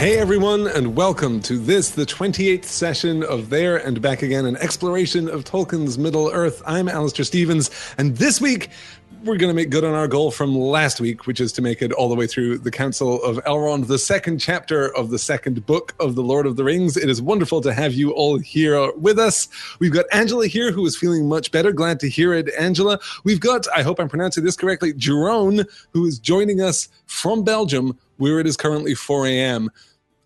Hey everyone, and welcome to this, the 28th session of There and Back Again, an exploration of Tolkien's Middle Earth. I'm Alastair Stephens, and this week we're going to make good on our goal from last week, which is to make it all the way through the Council of Elrond, the second chapter of the second book of The Lord of the Rings. It is wonderful to have you all here with us. We've got Angela here, who is feeling much better. Glad to hear it, Angela. We've got, I hope I'm pronouncing this correctly, Jerome, who is joining us from Belgium, where it is currently 4 a.m.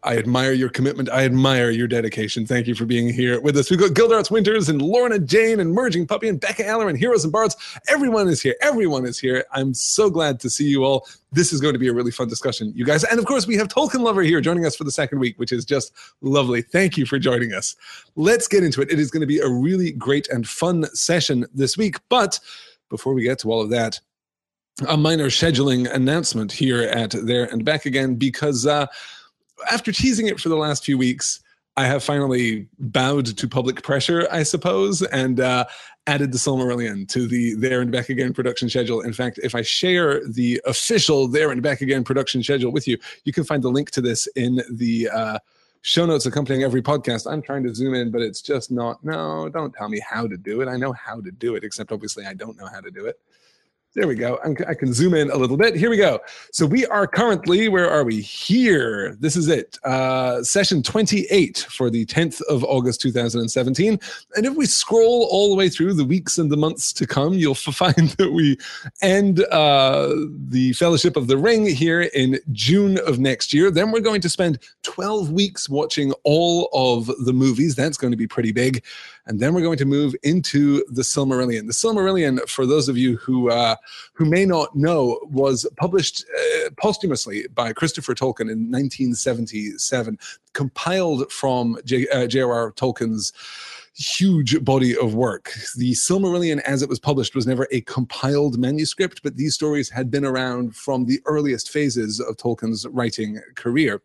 I admire your commitment. I admire your dedication. Thank you for being here with us. We've got Gildarts Winters and Lorna Jane and Merging Puppy and Becca Aller and Heroes and Bards. Everyone is here. Everyone is here. I'm so glad to see you all. This is going to be a really fun discussion, you guys. And of course, we have Tolkien Lover here joining us for the second week, which is just lovely. Thank you for joining us. Let's get into it. It is going to be a really great and fun session this week. But before we get to all of that, a minor scheduling announcement here at There and Back Again because uh, after teasing it for the last few weeks, I have finally bowed to public pressure, I suppose, and uh, added the Silmarillion to the There and Back Again production schedule. In fact, if I share the official There and Back Again production schedule with you, you can find the link to this in the uh, show notes accompanying every podcast. I'm trying to zoom in, but it's just not. No, don't tell me how to do it. I know how to do it, except obviously I don't know how to do it. There we go. I can zoom in a little bit. Here we go. So we are currently, where are we? Here. This is it. Uh, session 28 for the 10th of August 2017. And if we scroll all the way through the weeks and the months to come, you'll find that we end uh, the Fellowship of the Ring here in June of next year. Then we're going to spend 12 weeks watching all of the movies. That's going to be pretty big. And then we're going to move into the Silmarillion. The Silmarillion, for those of you who uh, who may not know, was published uh, posthumously by Christopher Tolkien in 1977, compiled from J.R.R. Uh, Tolkien's huge body of work. The Silmarillion, as it was published, was never a compiled manuscript, but these stories had been around from the earliest phases of Tolkien's writing career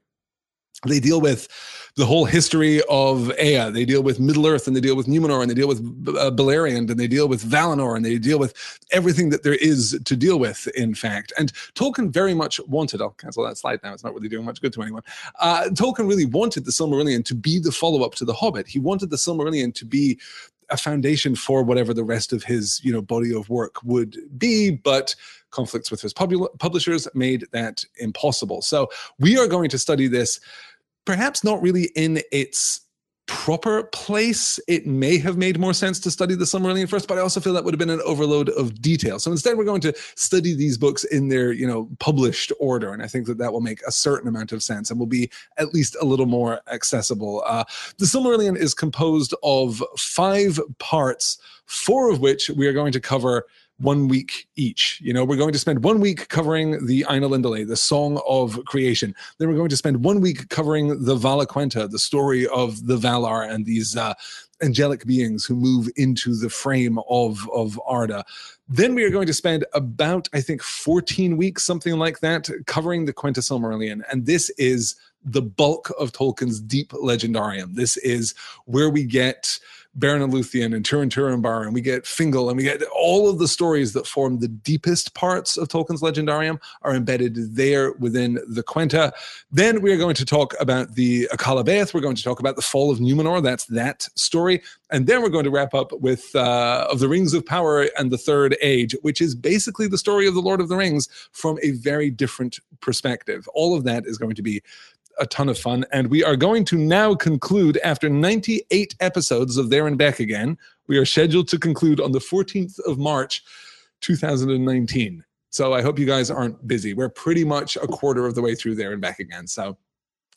they deal with the whole history of Ea. They deal with Middle Earth and they deal with Numenor and they deal with uh, Beleriand and they deal with Valinor and they deal with everything that there is to deal with, in fact. And Tolkien very much wanted, I'll cancel that slide now, it's not really doing much good to anyone. Uh, Tolkien really wanted the Silmarillion to be the follow up to The Hobbit. He wanted the Silmarillion to be a foundation for whatever the rest of his you know body of work would be but conflicts with his pub- publishers made that impossible so we are going to study this perhaps not really in its proper place, it may have made more sense to study the Silmarillion first, but I also feel that would have been an overload of detail. So instead, we're going to study these books in their, you know, published order, and I think that that will make a certain amount of sense and will be at least a little more accessible. Uh, the Silmarillion is composed of five parts, four of which we are going to cover one week each. You know, we're going to spend one week covering the Ainulindalë, the Song of Creation. Then we're going to spend one week covering the Valaquenta, the story of the Valar and these uh, angelic beings who move into the frame of of Arda. Then we are going to spend about, I think, 14 weeks, something like that, covering the Quenta Silmarillion. And this is the bulk of Tolkien's deep legendarium. This is where we get Beren and Luthien and Turin Turambar, and we get Fingal, and we get all of the stories that form the deepest parts of Tolkien's Legendarium are embedded there within the Quenta. Then we are going to talk about the Akallabêth. We're going to talk about the fall of Numenor. That's that story. And then we're going to wrap up with uh, of the Rings of Power and the Third Age, which is basically the story of the Lord of the Rings from a very different perspective. All of that is going to be a ton of fun. And we are going to now conclude after 98 episodes of There and Back Again. We are scheduled to conclude on the 14th of March, 2019. So I hope you guys aren't busy. We're pretty much a quarter of the way through There and Back Again. So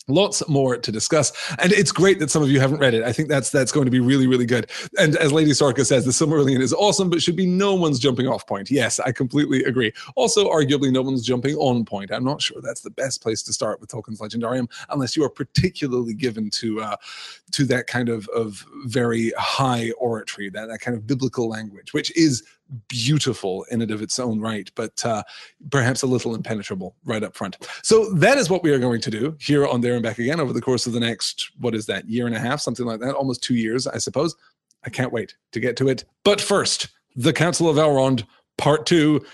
lots more to discuss. And it's great that some of you haven't read it. I think that's that's going to be really really good. And as lady sarka says the silmarillion is awesome but should be no one's jumping off point. Yes i completely agree. Also arguably no one's jumping on point. I'm not sure that's the best place to start with tolkien's legendarium unless you are particularly given to uh to that kind of of very high oratory that that kind of biblical language which is beautiful in and of its own right, but uh, perhaps a little impenetrable right up front. So that is what we are going to do here on There and Back Again over the course of the next, what is that, year and a half, something like that, almost two years, I suppose. I can't wait to get to it. But first, the Council of Elrond, part two.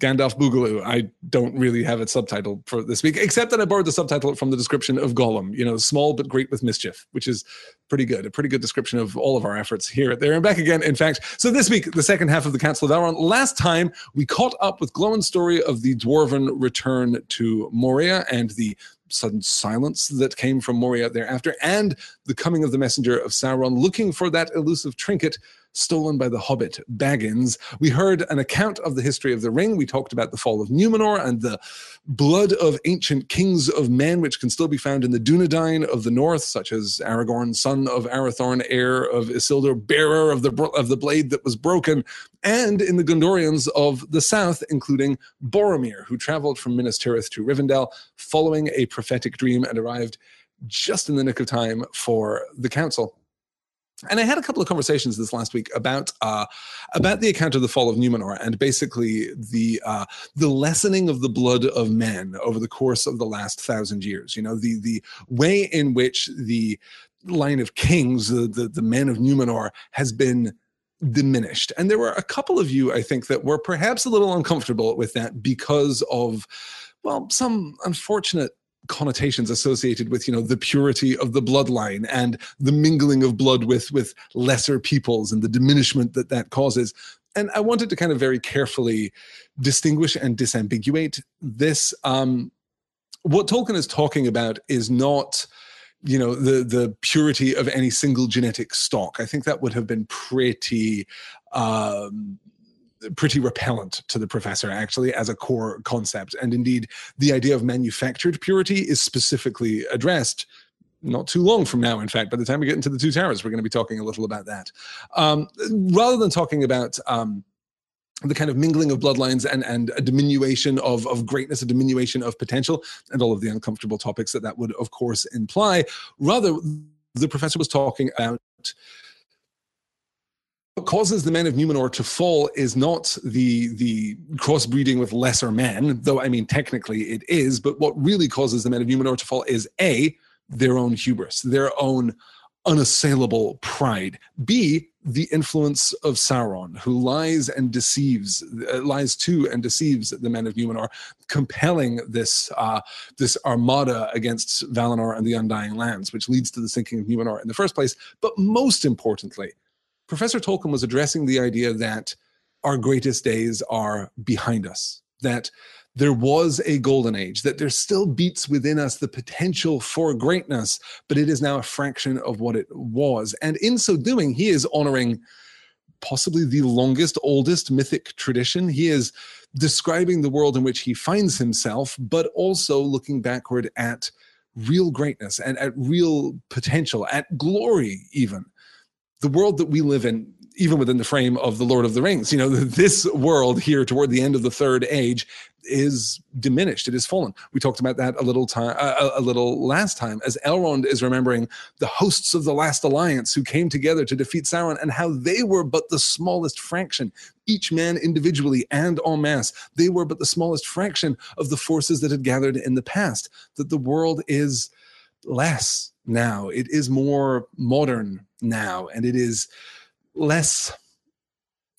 Gandalf Boogaloo. I don't really have it subtitled for this week, except that I borrowed the subtitle from the description of Gollum, you know, small but great with mischief, which is pretty good. A pretty good description of all of our efforts here, there, and back again. In fact, so this week, the second half of the Council of Elrond. Last time, we caught up with Glóin's story of the dwarven return to Moria and the sudden silence that came from Moria thereafter, and the coming of the messenger of Sauron looking for that elusive trinket stolen by the hobbit Baggins. We heard an account of the history of the ring. We talked about the fall of Numenor and the blood of ancient kings of men, which can still be found in the Dunedain of the north, such as Aragorn, son of Arathorn, heir of Isildur, bearer of the of the blade that was broken, and in the Gondorians of the south, including Boromir, who traveled from Minas Tirith to Rivendell following a prophetic dream and arrived just in the nick of time for the council. And I had a couple of conversations this last week about uh, about the account of the fall of Numenor and basically the uh, the lessening of the blood of men over the course of the last thousand years. You know, the the way in which the line of kings, the the, the men of Numenor, has been diminished. And there were a couple of you, I think, that were perhaps a little uncomfortable with that because of well, some unfortunate connotations associated with you know the purity of the bloodline and the mingling of blood with with lesser peoples and the diminishment that that causes. And i wanted to kind of very carefully distinguish and disambiguate this um what tolkien is talking about is not you know the the purity of any single genetic stock. I think that would have been pretty um pretty repellent to the professor actually as a core concept. And indeed the idea of manufactured purity is specifically addressed not too long from now in fact by the time we get into the two towers we're going to be talking a little about that. Um, rather than talking about um, the kind of mingling of bloodlines and and a diminution of of greatness a diminution of potential and all of the uncomfortable topics that that would of course imply rather the professor was talking about what causes the men of Numenor to fall is not the the crossbreeding with lesser men, though I mean technically it is. But what really causes the men of Numenor to fall is a their own hubris, their own unassailable pride. B the influence of Sauron, who lies and deceives, uh, lies to and deceives the men of Numenor, compelling this uh, this armada against Valinor and the Undying Lands, which leads to the sinking of Numenor in the first place. But most importantly Professor Tolkien was addressing the idea that our greatest days are behind us, that there was a golden age, that there still beats within us the potential for greatness, but it is now a fraction of what it was. And in so doing, he is honoring possibly the longest, oldest mythic tradition. He is describing the world in which he finds himself, but also looking backward at real greatness and at real potential, at glory, even the world that we live in even within the frame of the Lord of the Rings. You know, this world here toward the end of the third age is diminished. It is fallen. We talked about that a little time, uh, a little last time, as Elrond is remembering the hosts of the last alliance who came together to defeat Sauron and how they were but the smallest fraction, each man individually and en masse. They were but the smallest fraction of the forces that had gathered in the past. That the world is less now. It is more modern now, and it is less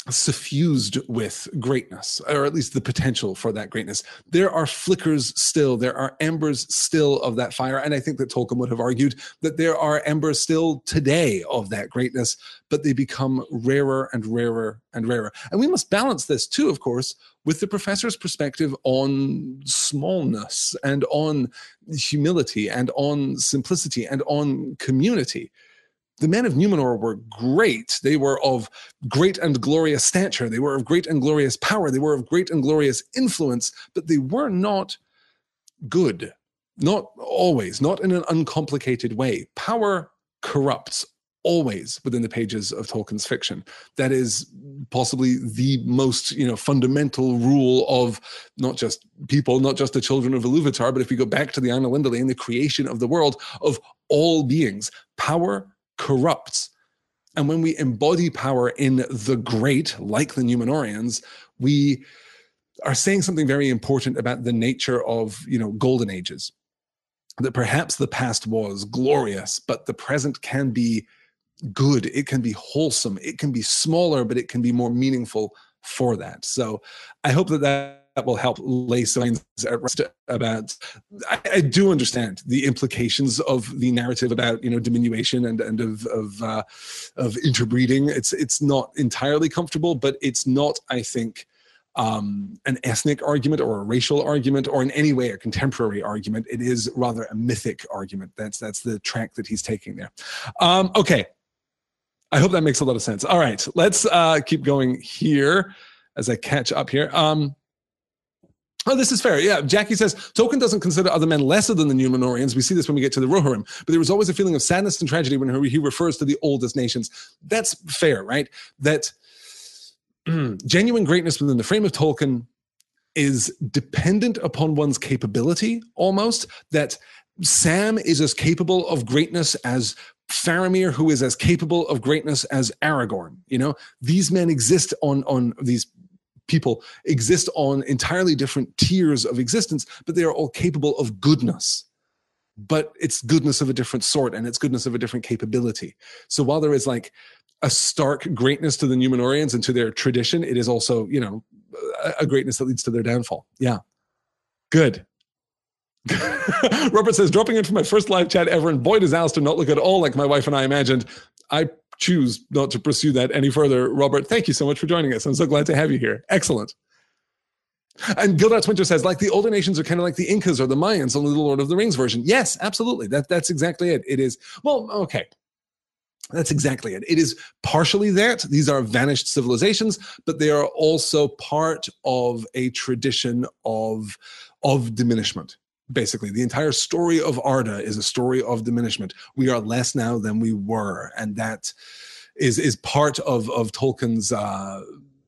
suffused with greatness, or at least the potential for that greatness. There are flickers still, there are embers still of that fire. And I think that Tolkien would have argued that there are embers still today of that greatness, but they become rarer and rarer and rarer. And we must balance this too, of course, with the professor's perspective on smallness and on humility and on simplicity and on community the men of Numenor were great. They were of great and glorious stature. They were of great and glorious power. They were of great and glorious influence, but they were not good. Not always, not in an uncomplicated way. Power corrupts always within the pages of Tolkien's fiction. That is possibly the most, you know, fundamental rule of not just people, not just the children of Iluvatar, but if we go back to the Ainulindalë, the creation of the world, of all beings, power corrupts. And when we embody power in the great, like the Numenorians, we are saying something very important about the nature of, you know, golden ages. That perhaps the past was glorious, but the present can be good. It can be wholesome. It can be smaller, but it can be more meaningful for that. So I hope that that that will help lay signs at rest about. I, I, do understand the implications of the narrative about you know diminution and and of of uh, of interbreeding. It's it's not entirely comfortable, but it's not. I think. Um, an ethnic argument or a racial argument or in any way a contemporary argument. It is rather a mythic argument. That's that's the track that he's taking there. Um, okay, I hope that makes a lot of sense. All right, let's uh, keep going here as I catch up here. Um, Oh, this is fair. Yeah. Jackie says Tolkien doesn't consider other men lesser than the Numenorians. We see this when we get to the Rohirrim, but there was always a feeling of sadness and tragedy when he refers to the oldest nations. That's fair, right? That genuine greatness within the frame of Tolkien is dependent upon one's capability almost. That Sam is as capable of greatness as Faramir, who is as capable of greatness as Aragorn. You know, these men exist on on these people exist on entirely different tiers of existence, but they are all capable of goodness. But it's goodness of a different sort and it's goodness of a different capability. So while there is like a stark greatness to the Numenorians and to their tradition, it is also, you know, a greatness that leads to their downfall. Yeah. Good. Robert says, dropping in for my first live chat ever, and boy, does Alastair not look at all like my wife and I imagined. I choose not to pursue that any further. Robert, thank you so much for joining us. I'm so glad to have you here. Excellent. And Gildart's Winter says, like the older nations are kind of like the Incas or the Mayans, only the Lord of the Rings version. Yes, absolutely. That that's exactly it. It is well, okay. That's exactly it. It is partially that. These are vanished civilizations, but they are also part of a tradition of of diminishment basically the entire story of arda is a story of diminishment we are less now than we were and that is is part of of tolkien's uh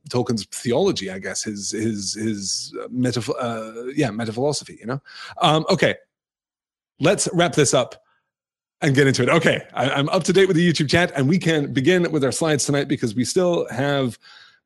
Tolkien's theology, I guess, his his his uh, meta, uh, yeah, metaphilosophy. You know, um, okay. Let's wrap this up and get into it. Okay, I, I'm up to date with the YouTube chat, and we can begin with our slides tonight because we still have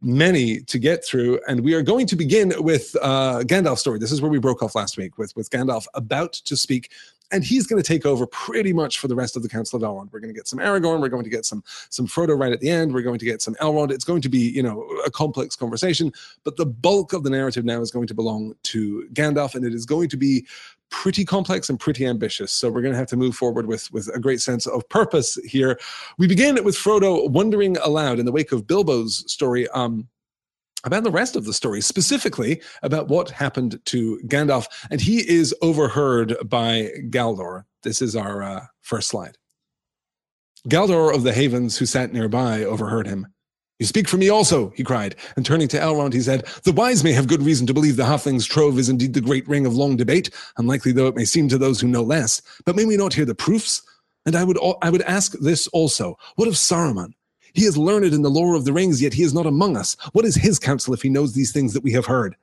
many to get through, and we are going to begin with uh, Gandalf's story. This is where we broke off last week with with Gandalf about to speak, and he's going to take over pretty much for the rest of the Council of Elrond. We're going to get some Aragorn, we're going to get some some Frodo right at the end, we're going to get some Elrond. It's going to be you know a complex conversation, but the bulk of the narrative now is going to belong to Gandalf, and it is going to be pretty complex and pretty ambitious. So we're going to have to move forward with, with a great sense of purpose here. We begin with Frodo wondering aloud in the wake of Bilbo's story. Um, about the rest of the story, specifically about what happened to Gandalf. And he is overheard by Galdor. This is our uh, first slide. Galdor of the Havens, who sat nearby, overheard him. You speak for me also, he cried, and turning to Elrond, he said, The wise may have good reason to believe the halfling's trove is indeed the great ring of long debate, unlikely though it may seem to those who know less. But may we not hear the proofs? And I would, I would ask this also What of Saruman? He is learned in the lore of the rings, yet he is not among us. What is his counsel if he knows these things that we have heard?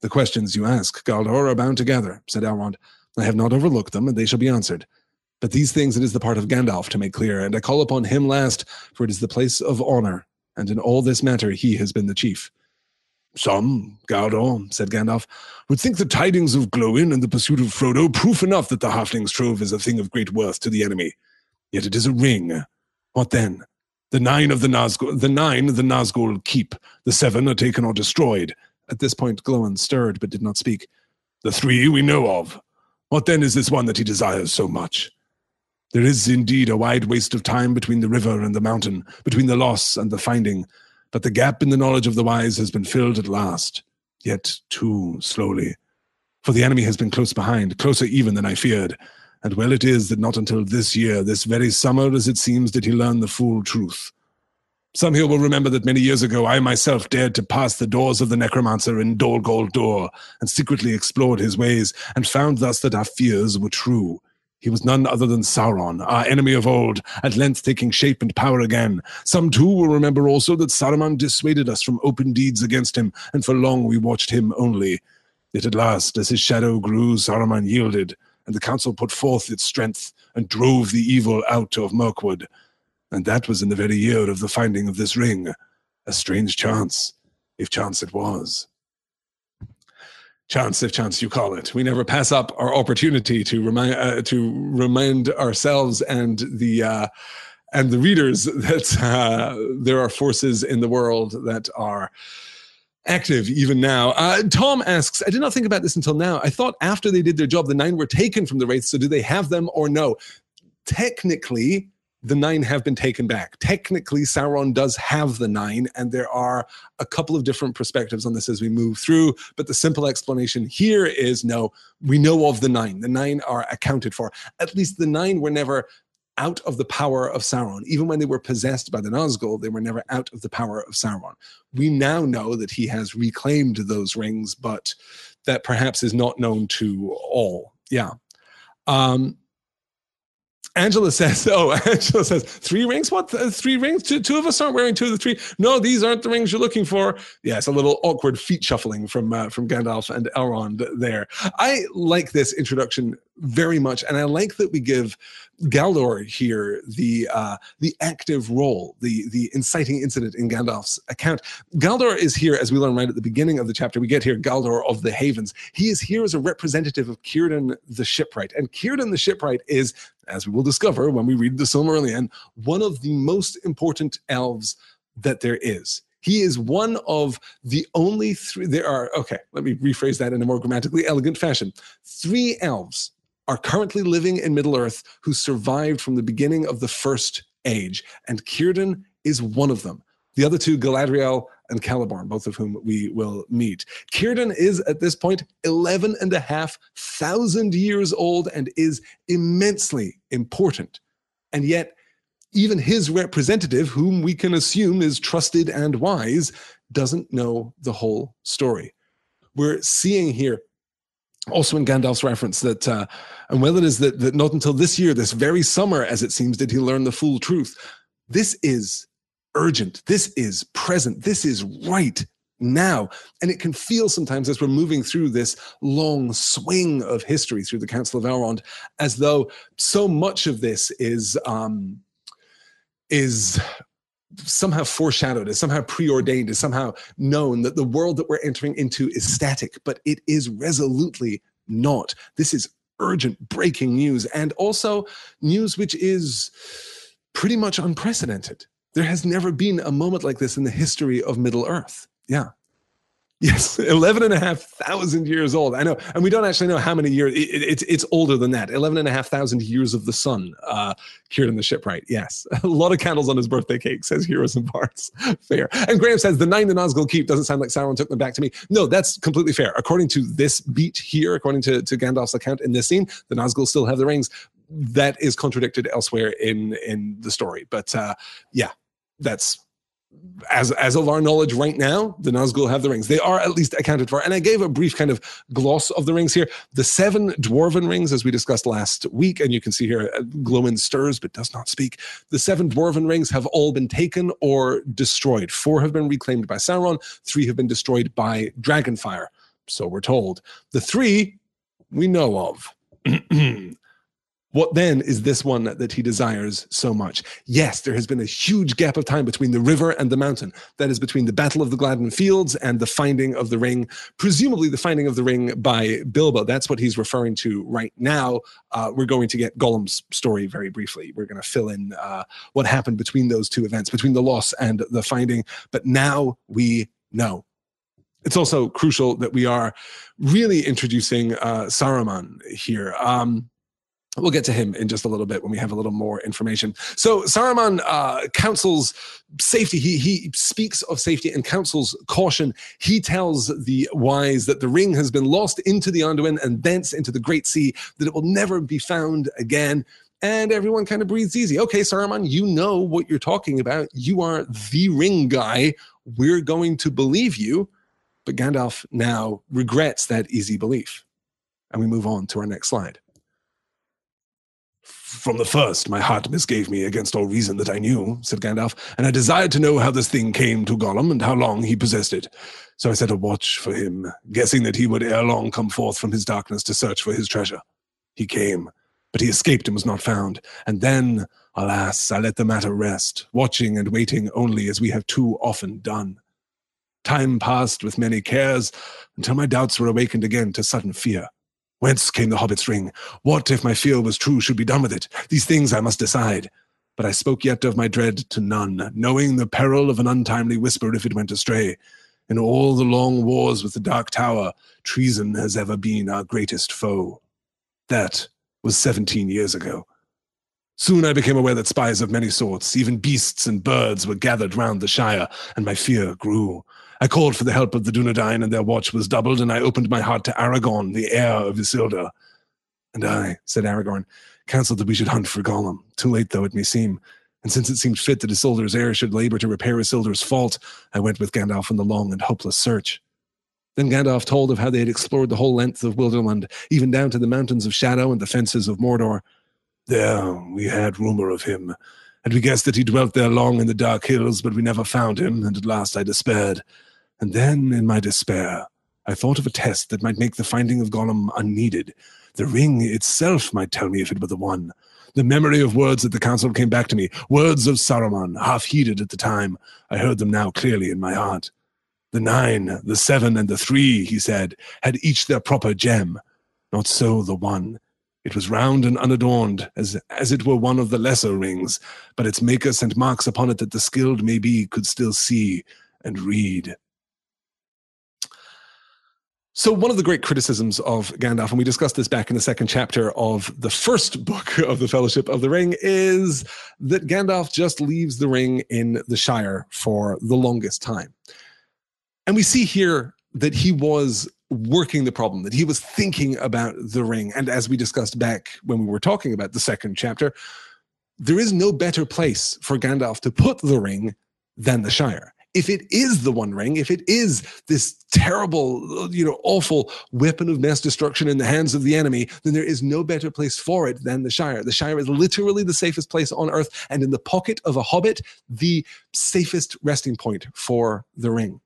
The questions you ask, Galdor, are bound together, said Elrond. I have not overlooked them, and they shall be answered. But these things it is the part of Gandalf to make clear, and I call upon him last, for it is the place of honor and in all this matter he has been the chief. Some, Galdor, said Gandalf, would think the tidings of Glóin and the pursuit of Frodo proof enough that the halfling's trove is a thing of great worth to the enemy. Yet it is a ring. What then? The nine of the Nazgul, the nine the Nazgul keep. The seven are taken or destroyed. At this point, Glóin stirred but did not speak. The three we know of. What then is this one that he desires so much? There is indeed a wide waste of time between the river and the mountain, between the loss and the finding, but the gap in the knowledge of the wise has been filled at last, yet too slowly. For the enemy has been close behind, closer even than I feared, and well it is that not until this year, this very summer, as it seems, did he learn the full truth. Some here will remember that many years ago I myself dared to pass the doors of the necromancer in Dol Guldur and secretly explored his ways, and found thus that our fears were true. He was none other than Sauron, our enemy of old, at length taking shape and power again. Some too will remember also that Saruman dissuaded us from open deeds against him, and for long we watched him only. Yet at last, as his shadow grew, Saruman yielded, and the council put forth its strength and drove the evil out of Mirkwood. And that was in the very year of the finding of this ring. A strange chance, if chance it was chance if chance you call it we never pass up our opportunity to remind uh, to remind ourselves and the uh, and the readers that uh, there are forces in the world that are active even now. Uh, Tom asks, I did not think about this until now. I thought after they did their job, the nine were taken from the Wraiths. So do they have them or no? Technically, the nine have been taken back. Technically, Sauron does have the nine, and there are a couple of different perspectives on this as we move through. But the simple explanation here is no, we know of the nine. The nine are accounted for. At least the nine were never out of the power of Sauron. Even when they were possessed by the Nazgul, they were never out of the power of Sauron. We now know that he has reclaimed those rings, but that perhaps is not known to all. Yeah. Um, Angela says, "Oh, Angela says three rings. What three rings? Two, two of us aren't wearing two of the three. No, these aren't the rings you're looking for. Yeah, it's a little awkward feet shuffling from uh, from Gandalf and Elrond there. I like this introduction very much, and I like that we give Galdor here the uh, the active role, the the inciting incident in Gandalf's account. Galdor is here, as we learn right at the beginning of the chapter. We get here Galdor of the Havens. He is here as a representative of Círdan the Shipwright, and Círdan the Shipwright is, as we will discover when we read the Silmarillion, one of the most important elves that there is. He is one of the only three. There are okay. Let me rephrase that in a more grammatically elegant fashion. Three elves are currently living in Middle Earth who survived from the beginning of the First Age, and Círdan is one of them. The other two, Galadriel and Celeborn, both of whom we will meet. Círdan is at this point 11 and a half thousand years old and is immensely important. And yet, even his representative, whom we can assume is trusted and wise, doesn't know the whole story. We're seeing here also in Gandalf's reference that, uh, and well, it is that, that not until this year, this very summer, as it seems, did he learn the full truth. This is urgent. This is present. This is right now. And it can feel sometimes as we're moving through this long swing of history through the Council of Elrond, as though so much of this is um, is somehow foreshadowed, is somehow preordained, is somehow known that the world that we're entering into is static, but it is resolutely not. This is urgent breaking news and also news which is pretty much unprecedented. There has never been a moment like this in the history of Middle Earth. Yeah. Yes, 11 and a half thousand years old. I know. And we don't actually know how many years. It, it, it's it's older than that. 11 and a half thousand years of the sun. Uh, in the Shipwright. Yes. A lot of candles on his birthday cake, says Heroes and Bards. fair. And Graham says, the nine the Nazgul keep doesn't sound like Sauron took them back to me. No, that's completely fair. According to this beat here, according to, to Gandalf's account in this scene, the Nazgul still have the rings. That is contradicted elsewhere in, in the story. But uh, yeah, that's as as of our knowledge right now, the Nazgul have the rings. They are at least accounted for. And I gave a brief kind of gloss of the rings here. The seven dwarven rings, as we discussed last week, and you can see here, uh, Glóin stirs but does not speak. The seven dwarven rings have all been taken or destroyed. Four have been reclaimed by Sauron. Three have been destroyed by Dragonfire. So we're told. The three we know of. What then is this one that he desires so much? Yes, there has been a huge gap of time between the river and the mountain. That is between the Battle of the Gladden Fields and the finding of the ring, presumably the finding of the ring by Bilbo. That's what he's referring to right now. Uh, we're going to get Gollum's story very briefly. We're going to fill in uh, what happened between those two events, between the loss and the finding. But now we know it's also crucial that we are really introducing uh, Saruman here. Um, We'll get to him in just a little bit when we have a little more information. So Saruman uh, counsels safety. He he speaks of safety and counsels caution. He tells the wise that the ring has been lost into the Anduin and thence into the Great Sea, that it will never be found again. And everyone kind of breathes easy. Okay, Saruman, you know what you're talking about. You are the ring guy. We're going to believe you. But Gandalf now regrets that easy belief. And we move on to our next slide. From the first, my heart misgave me against all reason that I knew, said Gandalf, and I desired to know how this thing came to Gollum and how long he possessed it. So I set a watch for him, guessing that he would ere long come forth from his darkness to search for his treasure. He came, but he escaped and was not found. And then, alas, I let the matter rest, watching and waiting only as we have too often done. Time passed with many cares until my doubts were awakened again to sudden fear. Whence came the hobbit's ring? What, if my fear was true, should be done with it? These things I must decide. But I spoke yet of my dread to none, knowing the peril of an untimely whisper if it went astray. In all the long wars with the Dark Tower, treason has ever been our greatest foe. That was 17 years ago. Soon I became aware that spies of many sorts, even beasts and birds, were gathered round the Shire, and my fear grew. I called for the help of the Dunedain, and their watch was doubled, and I opened my heart to Aragorn, the heir of Isildur. And I, said Aragorn, counselled that we should hunt for Gollum. Too late, though it may seem. And since it seemed fit that Isildur's heir should labor to repair Isildur's fault, I went with Gandalf on the long and hopeless search. Then Gandalf told of how they had explored the whole length of Wilderland, even down to the mountains of Shadow and the fences of Mordor. There we had rumor of him, and we guessed that he dwelt there long in the dark hills, but we never found him, and at last I despaired. And then, in my despair, I thought of a test that might make the finding of Gollum unneeded. The ring itself might tell me if it were the one. The memory of words at the council came back to me, words of Saruman, half heeded at the time. I heard them now clearly in my heart. The nine, the seven, and the three, he said, had each their proper gem. Not so the one. It was round and unadorned, as, as it were one of the lesser rings, but its maker sent marks upon it that the skilled maybe could still see and read. So, one of the great criticisms of Gandalf, and we discussed this back in the second chapter of the first book of the Fellowship of the Ring, is that Gandalf just leaves the ring in the Shire for the longest time. And we see here that he was working the problem, that he was thinking about the ring. And as we discussed back when we were talking about the second chapter, there is no better place for Gandalf to put the ring than the Shire if it is the One Ring, if it is this terrible, you know, awful weapon of mass destruction in the hands of the enemy, then there is no better place for it than the Shire. The Shire is literally the safest place on earth, and in the pocket of a hobbit, the safest resting point for the ring.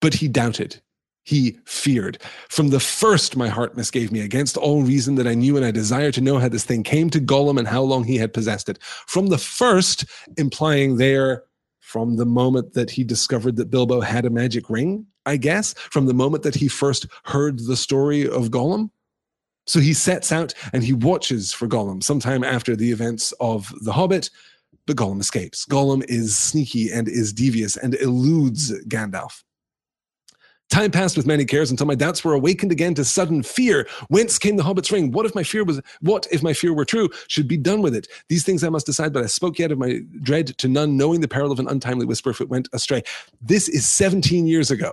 But he doubted. He feared. From the first, my heart misgave me against all reason that I knew and I desired to know how this thing came to Gollum and how long he had possessed it. From the first, implying there from the moment that he discovered that Bilbo had a magic ring, I guess, from the moment that he first heard the story of Gollum. So he sets out and he watches for Gollum sometime after the events of The Hobbit, but Gollum escapes. Gollum is sneaky and is devious and eludes Gandalf. Time passed with many cares until my doubts were awakened again to sudden fear. Whence came the hobbit's ring? What if my fear was what if my fear were true? Should be done with it. These things I must decide, but I spoke yet of my dread to none, knowing the peril of an untimely whisper if it went astray. This is 17 years ago.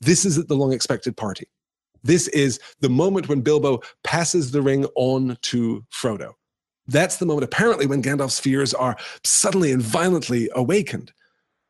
This is at the long expected party. This is the moment when Bilbo passes the ring on to Frodo. That's the moment, apparently, when Gandalf's fears are suddenly and violently awakened.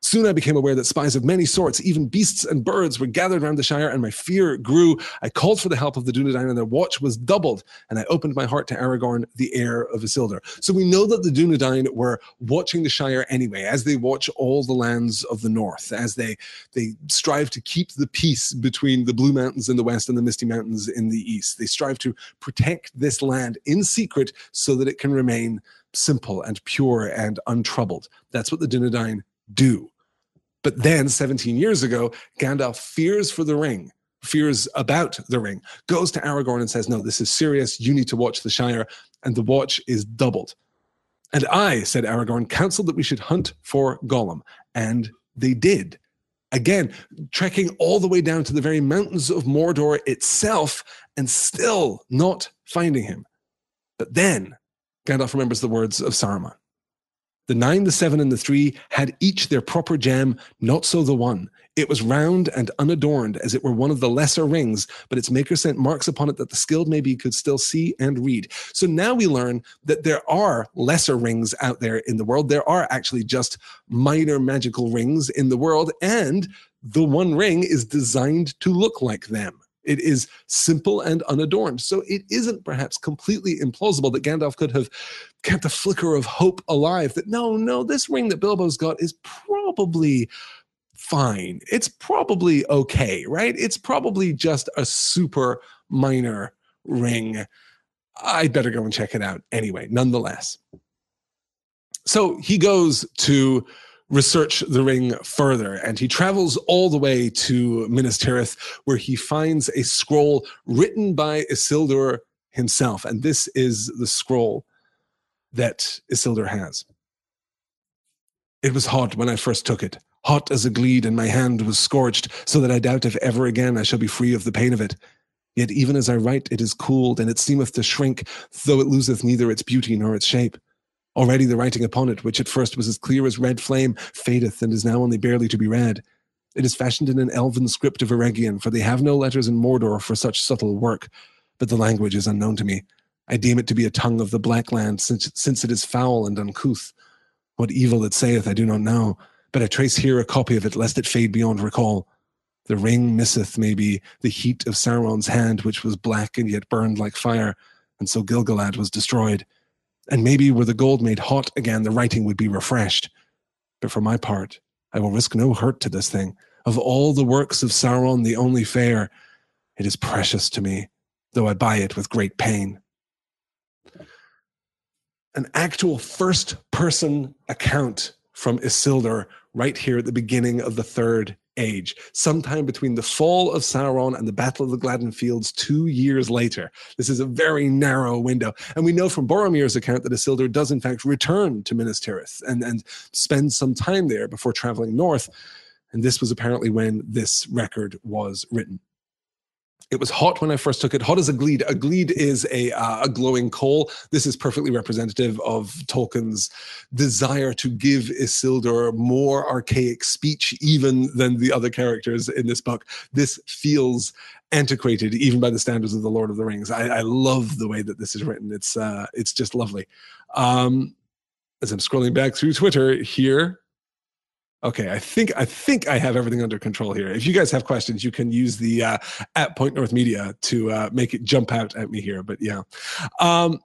Soon I became aware that spies of many sorts, even beasts and birds, were gathered round the Shire, and my fear grew. I called for the help of the Dunedain, and their watch was doubled, and I opened my heart to Aragorn, the heir of Isildur. So we know that the Dunedain were watching the Shire anyway, as they watch all the lands of the north, as they they strive to keep the peace between the Blue Mountains in the west and the Misty Mountains in the east. They strive to protect this land in secret so that it can remain simple and pure and untroubled. That's what the Dunedain do. But then 17 years ago, Gandalf fears for the ring, fears about the ring, goes to Aragorn and says, No, this is serious. You need to watch the Shire. And the watch is doubled. And I, said Aragorn, counseled that we should hunt for Gollum. And they did. Again, trekking all the way down to the very mountains of Mordor itself and still not finding him. But then Gandalf remembers the words of Saruman. The nine, the seven, and the three had each their proper gem, not so the one. It was round and unadorned, as it were one of the lesser rings, but its maker sent marks upon it that the skilled maybe could still see and read. So now we learn that there are lesser rings out there in the world. There are actually just minor magical rings in the world, and the one ring is designed to look like them. It is simple and unadorned. So it isn't perhaps completely implausible that Gandalf could have kept a flicker of hope alive that no, no, this ring that Bilbo's got is probably fine. It's probably okay, right? It's probably just a super minor ring. I'd better go and check it out anyway, nonetheless. So he goes to research the ring further. And he travels all the way to Minas Tirith, where he finds a scroll written by Isildur himself. And this is the scroll that Isildur has. It was hot when I first took it. Hot as a gleed, and my hand was scorched, so that I doubt if ever again I shall be free of the pain of it. Yet even as I write, it is cooled, and it seemeth to shrink, though it loseth neither its beauty nor its shape. Already the writing upon it, which at first was as clear as red flame, fadeth, and is now only barely to be read. It is fashioned in an elven script of Eregion, for they have no letters in Mordor for such subtle work. But the language is unknown to me. I deem it to be a tongue of the black land, since, since it is foul and uncouth. What evil it saith I do not know, but I trace here a copy of it, lest it fade beyond recall. The ring misseth, maybe, the heat of Sauron's hand, which was black and yet burned like fire, and so Gil-galad was destroyed. And maybe were the gold made hot again, the writing would be refreshed. But for my part, I will risk no hurt to this thing. Of all the works of Sauron, the only fair, it is precious to me, though I buy it with great pain. An actual first person account from Isildur right here at the beginning of the third age, sometime between the fall of Sauron and the Battle of the Gladden Fields two years later. This is a very narrow window. And we know from Boromir's account that Isildur does in fact return to Minas Tirith and, and spend some time there before traveling north. And this was apparently when this record was written. It was hot when I first took it. Hot as a gleed. A gleed is a, uh, a glowing coal. This is perfectly representative of Tolkien's desire to give Isildur more archaic speech, even than the other characters in this book. This feels antiquated, even by the standards of the Lord of the Rings. I, I love the way that this is written. It's uh, it's just lovely. Um, as I'm scrolling back through Twitter here, Okay, I think I think I have everything under control here. If you guys have questions, you can use the uh, at Point North Media to uh, make it jump out at me here. But yeah, um,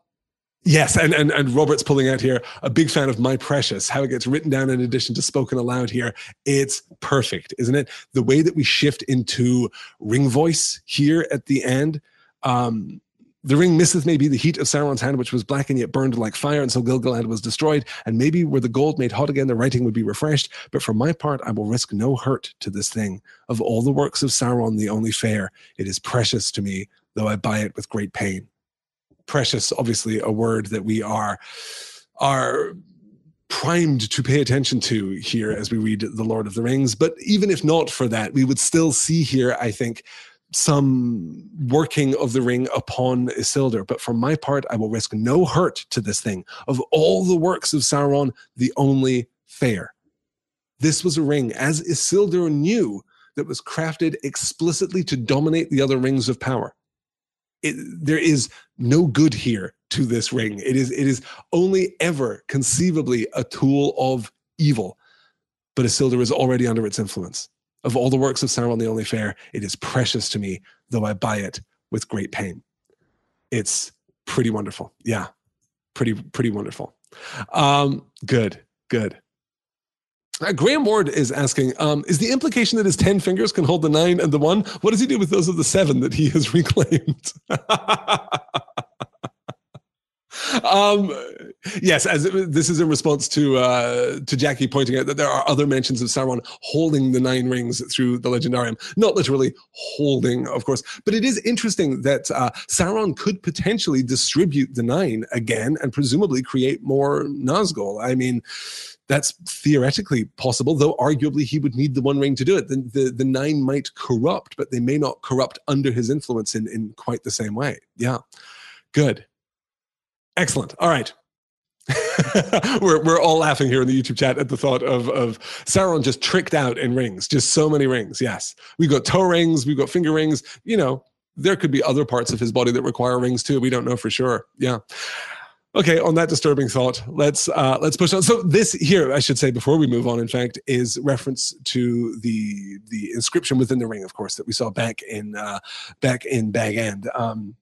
yes, and, and and Robert's pulling out here. A big fan of My Precious, how it gets written down in addition to spoken aloud here. It's perfect, isn't it? The way that we shift into ring voice here at the end. Um, the ring misseth maybe the heat of Sauron's hand, which was black and yet burned like fire, and so Gil-galad was destroyed. And maybe were the gold made hot again, the writing would be refreshed. But for my part, I will risk no hurt to this thing. Of all the works of Sauron, the only fair, it is precious to me, though I buy it with great pain. Precious, obviously, a word that we are are primed to pay attention to here as we read The Lord of the Rings. But even if not for that, we would still see here, I think, some working of the ring upon Isildur. But for my part, I will risk no hurt to this thing. Of all the works of Sauron, the only fair. This was a ring, as Isildur knew, that was crafted explicitly to dominate the other rings of power. It, there is no good here to this ring. It is, it is only ever conceivably a tool of evil. But Isildur is already under its influence. Of all the works of Sauron the Only Fair, it is precious to me, though I buy it with great pain. It's pretty wonderful. Yeah, pretty pretty wonderful. Um, good, good. Uh, Graham Ward is asking, um, is the implication that his 10 fingers can hold the nine and the one? What does he do with those of the seven that he has reclaimed? um, yes, as this is in response to uh, to Jackie pointing out that there are other mentions of Sauron holding the nine rings through the Legendarium, not literally holding, of course, but it is interesting that uh, Sauron could potentially distribute the nine again and presumably create more Nazgul. I mean. That's theoretically possible, though arguably he would need the one ring to do it. The, the, the nine might corrupt, but they may not corrupt under his influence in, in quite the same way. Yeah. Good. Excellent. All right. we're we're all laughing here in the YouTube chat at the thought of of Sauron just tricked out in rings, just so many rings. Yes, we've got toe rings, we've got finger rings. You know, there could be other parts of his body that require rings too. We don't know for sure. Yeah. Okay, on that disturbing thought, let's uh, let's push on. So this here, I should say, before we move on, in fact, is reference to the the inscription within the ring, of course, that we saw back in uh, back in Bag End. Um,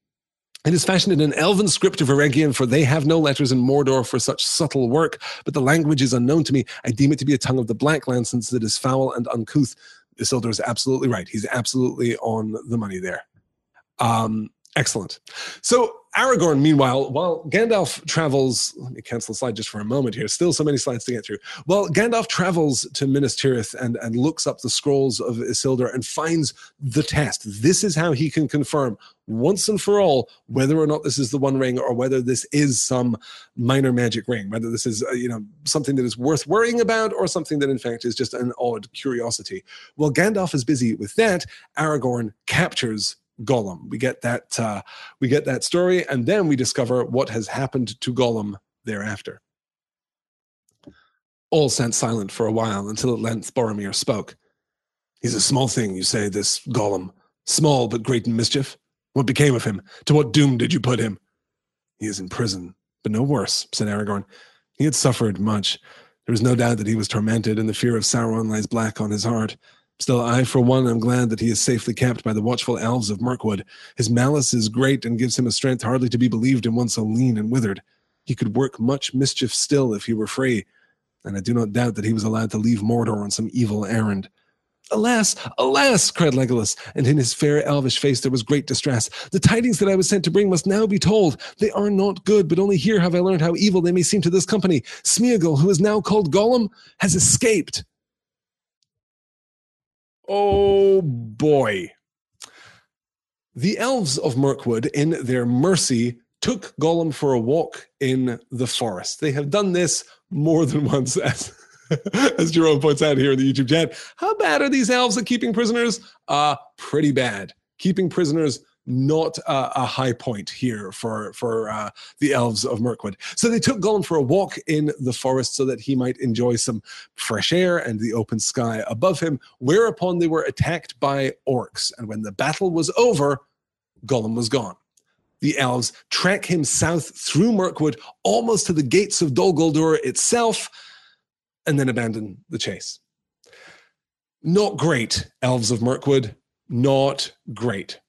it is fashioned in an elven script of Eregion, for they have no letters in Mordor for such subtle work, but the language is unknown to me. I deem it to be a tongue of the Black Land, since it is foul and uncouth. Isildur is absolutely right. He's absolutely on the money there. Um, Excellent. So Aragorn, meanwhile, while Gandalf travels, let me cancel the slide just for a moment here. Still so many slides to get through. Well, Gandalf travels to Minas Tirith and, and looks up the scrolls of Isildur and finds the test. This is how he can confirm once and for all whether or not this is the One Ring or whether this is some minor magic ring, whether this is uh, you know something that is worth worrying about or something that in fact is just an odd curiosity. While Gandalf is busy with that. Aragorn captures Gollum. We get that uh, we get that story, and then we discover what has happened to Gollum thereafter. All sat silent for a while until at length Boromir spoke. He's a small thing, you say, this Gollum. Small but great in mischief. What became of him? To what doom did you put him? He is in prison, but no worse, said Aragorn. He had suffered much. There is no doubt that he was tormented, and the fear of Sauron lies black on his heart. Still, I, for one, am glad that he is safely kept by the watchful elves of Mirkwood. His malice is great and gives him a strength hardly to be believed in one so lean and withered. He could work much mischief still if he were free, and I do not doubt that he was allowed to leave Mordor on some evil errand. Alas, alas, cried Legolas, and in his fair elvish face there was great distress. The tidings that I was sent to bring must now be told. They are not good, but only here have I learned how evil they may seem to this company. Smeagol, who is now called Gollum, has escaped. Oh boy. The elves of Mirkwood, in their mercy, took Gollum for a walk in the forest. They have done this more than once, as, as Jerome points out here in the YouTube chat. How bad are these elves at keeping prisoners? Uh, pretty bad. Keeping prisoners not a, high point here for for uh, the elves of Mirkwood. So they took Gollum for a walk in the forest so that he might enjoy some fresh air and the open sky above him. Whereupon they were attacked by orcs, and when the battle was over, Gollum was gone. The elves track him south through Mirkwood, almost to the gates of Dol Guldur itself, and then abandon the chase. Not great, elves of Mirkwood. Not great.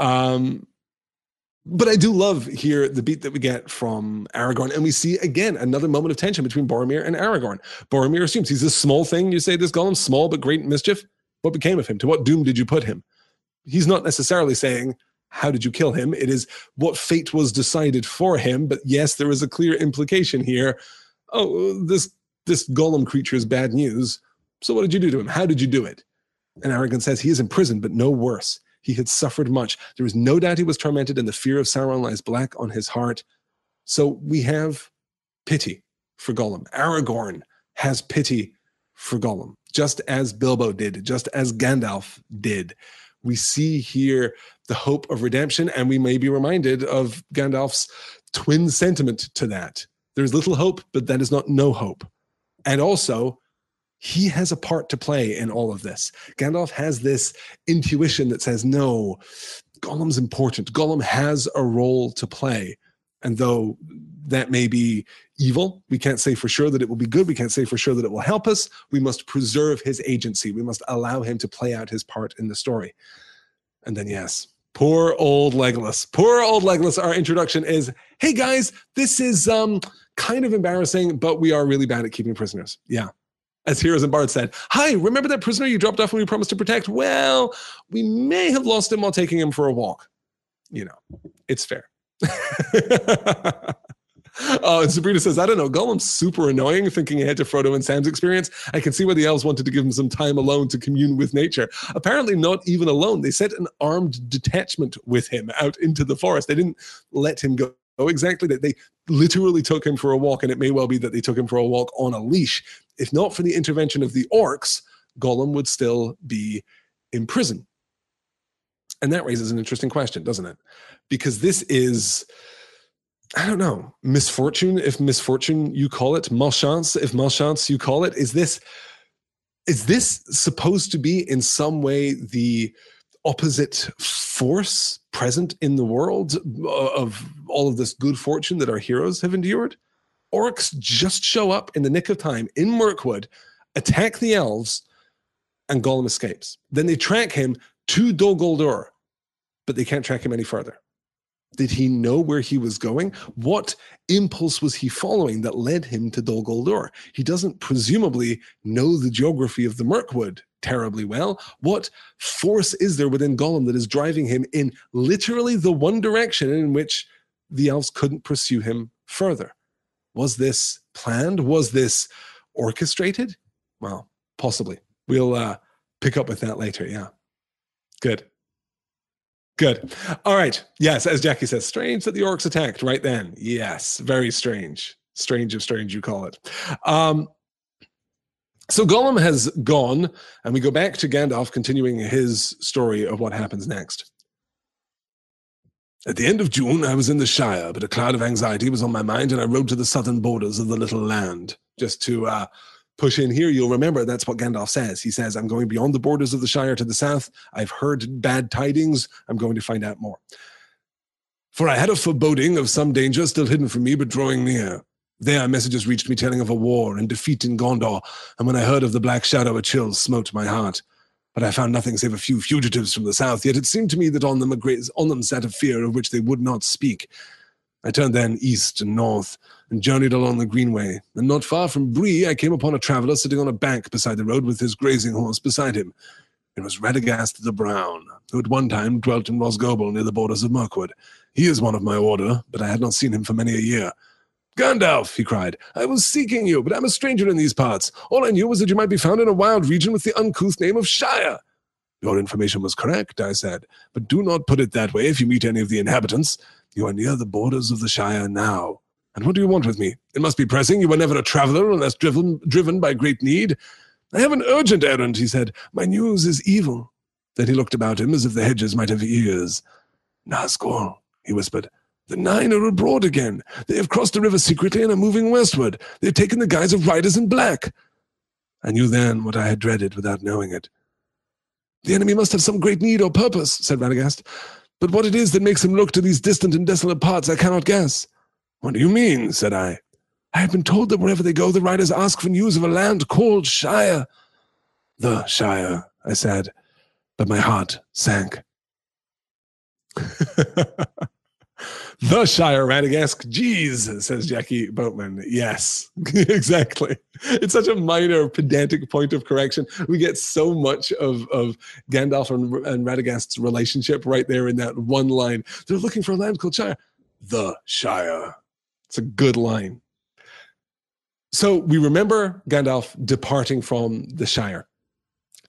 Um, but I do love here the beat that we get from Aragorn, and we see again another moment of tension between Boromir and Aragorn. Boromir assumes he's this small thing. You say this Gollum, small but great mischief. What became of him? To what doom did you put him? He's not necessarily saying how did you kill him. It is what fate was decided for him. But yes, there is a clear implication here. Oh, this this Gollum creature is bad news. So what did you do to him? How did you do it? And Aragorn says he is in prison, but no worse. He had suffered much. There is no doubt he was tormented, and the fear of Sauron lies black on his heart. So we have pity for Gollum. Aragorn has pity for Gollum, just as Bilbo did, just as Gandalf did. We see here the hope of redemption, and we may be reminded of Gandalf's twin sentiment to that. There's little hope, but that is not no hope. And also, he has a part to play in all of this. Gandalf has this intuition that says, no, Gollum's important. Gollum has a role to play. And though that may be evil, we can't say for sure that it will be good. We can't say for sure that it will help us. We must preserve his agency. We must allow him to play out his part in the story. And then, yes, poor old Legolas. Poor old Legolas. Our introduction is hey, guys, this is um, kind of embarrassing, but we are really bad at keeping prisoners. Yeah, as Heroes and Bards said, Hi, remember that prisoner you dropped off when we promised to protect? Well, we may have lost him while taking him for a walk. You know, it's fair. Oh, uh, and Sabrina says, I don't know. Gollum's super annoying, thinking ahead to Frodo and Sam's experience. I can see why the elves wanted to give him some time alone to commune with nature. Apparently, not even alone. They sent an armed detachment with him out into the forest. They didn't let him go Oh, exactly that. They literally took him for a walk, and it may well be that they took him for a walk on a leash if not for the intervention of the orcs, Gollum would still be in prison. And that raises an interesting question, doesn't it? Because this is, I don't know, misfortune, if misfortune you call it, malchance, if malchance you call it. Is this is this supposed to be in some way the opposite force present in the world uh, of all of this good fortune that our heroes have endured? orcs just show up in the nick of time in Mirkwood, attack the elves, and Gollum escapes. Then they track him to Dol Guldur, but they can't track him any further. Did he know where he was going? What impulse was he following that led him to Dol Guldur? He doesn't presumably know the geography of the Mirkwood terribly well. What force is there within Gollum that is driving him in literally the one direction in which the elves couldn't pursue him further? Was this planned? Was this orchestrated? Well, possibly. We'll uh, pick up with that later. Yeah. Good. Good. All right. Yes, as Jackie says, strange that the orcs attacked right then. Yes, very strange. Strange of strange, you call it. Um, so Gollum has gone, and we go back to Gandalf continuing his story of what happens next. At the end of June, I was in the Shire, but a cloud of anxiety was on my mind, and I rode to the southern borders of the little land. Just to uh, push in here, you'll remember that's what Gandalf says. He says, I'm going beyond the borders of the Shire to the south. I've heard bad tidings. I'm going to find out more. For I had a foreboding of some danger still hidden from me, but drawing near. There, messages reached me telling of a war and defeat in Gondor, and when I heard of the Black Shadow, a chill smote my heart. But I found nothing save a few fugitives from the south, yet it seemed to me that on them, a great, on them sat a fear of which they would not speak. I turned then east and north, and journeyed along the greenway, and not far from Bree I came upon a traveller sitting on a bank beside the road with his grazing horse beside him. It was Radagast the Brown, who at one time dwelt in Rhosgobel near the borders of Mirkwood. He is one of my order, but I had not seen him for many a year. Gandalf, he cried, I was seeking you, but I'm a stranger in these parts. All I knew was that you might be found in a wild region with the uncouth name of Shire. Your information was correct, I said, but do not put it that way if you meet any of the inhabitants. You are near the borders of the Shire now. And what do you want with me? It must be pressing. You were never a traveler unless driven, driven by great need. I have an urgent errand, he said. My news is evil. Then he looked about him as if the hedges might have ears. Nazgul, he whispered. The nine are abroad again. They have crossed the river secretly and are moving westward. They have taken the guise of riders in black. I knew then what I had dreaded without knowing it. The enemy must have some great need or purpose, said Radagast. But what it is that makes him look to these distant and desolate parts, I cannot guess. What do you mean? said I. I have been told that wherever they go, the riders ask for news of a land called Shire. The Shire, I said, but my heart sank. the Shire Radagast. Jeez, says Jackie Boatman. Yes, exactly. It's such a minor pedantic point of correction. We get so much of, of Gandalf and, and relationship right there in that one line. They're looking for a land called Shire. The Shire. It's a good line. So we remember Gandalf departing from the Shire.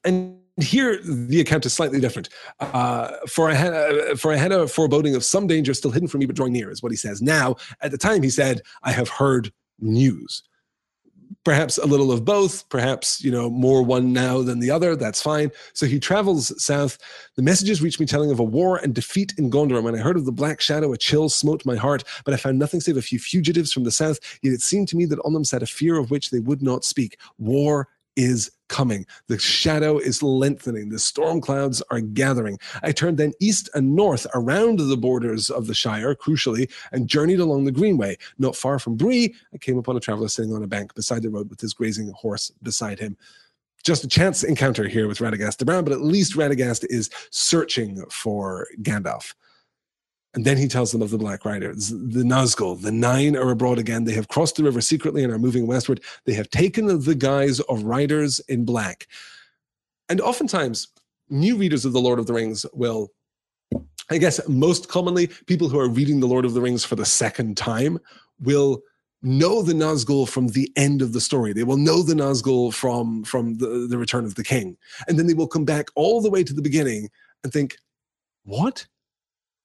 And here the account is slightly different. Uh, for I had uh, for I had a foreboding of some danger still hidden from me, but drawing near, is what he says. Now, at the time, he said, "I have heard news." Perhaps a little of both. Perhaps you know more one now than the other. That's fine. So he travels south. The messages reached me telling of a war and defeat in Gondor. When I heard of the Black Shadow, a chill smote my heart. But I found nothing save a few fugitives from the south. Yet it seemed to me that on them sat a fear of which they would not speak. War is coming. The shadow is lengthening. The storm clouds are gathering. I turned then east and north around the borders of the Shire, crucially, and journeyed along the Greenway. Not far from Bree, I came upon a traveler sitting on a bank beside the road with his grazing horse beside him. Just a chance encounter here with Radagast the Brown, but at least Radagast is searching for Gandalf. And then he tells them of the Black Riders, the Nazgul. The nine are abroad again. They have crossed the river secretly and are moving westward. They have taken the guise of riders in black. And oftentimes, new readers of The Lord of the Rings will, I guess, most commonly, people who are reading The Lord of the Rings for the second time will know the Nazgul from the end of the story. They will know the Nazgul from, from the, the Return of the King. And then they will come back all the way to the beginning and think, what?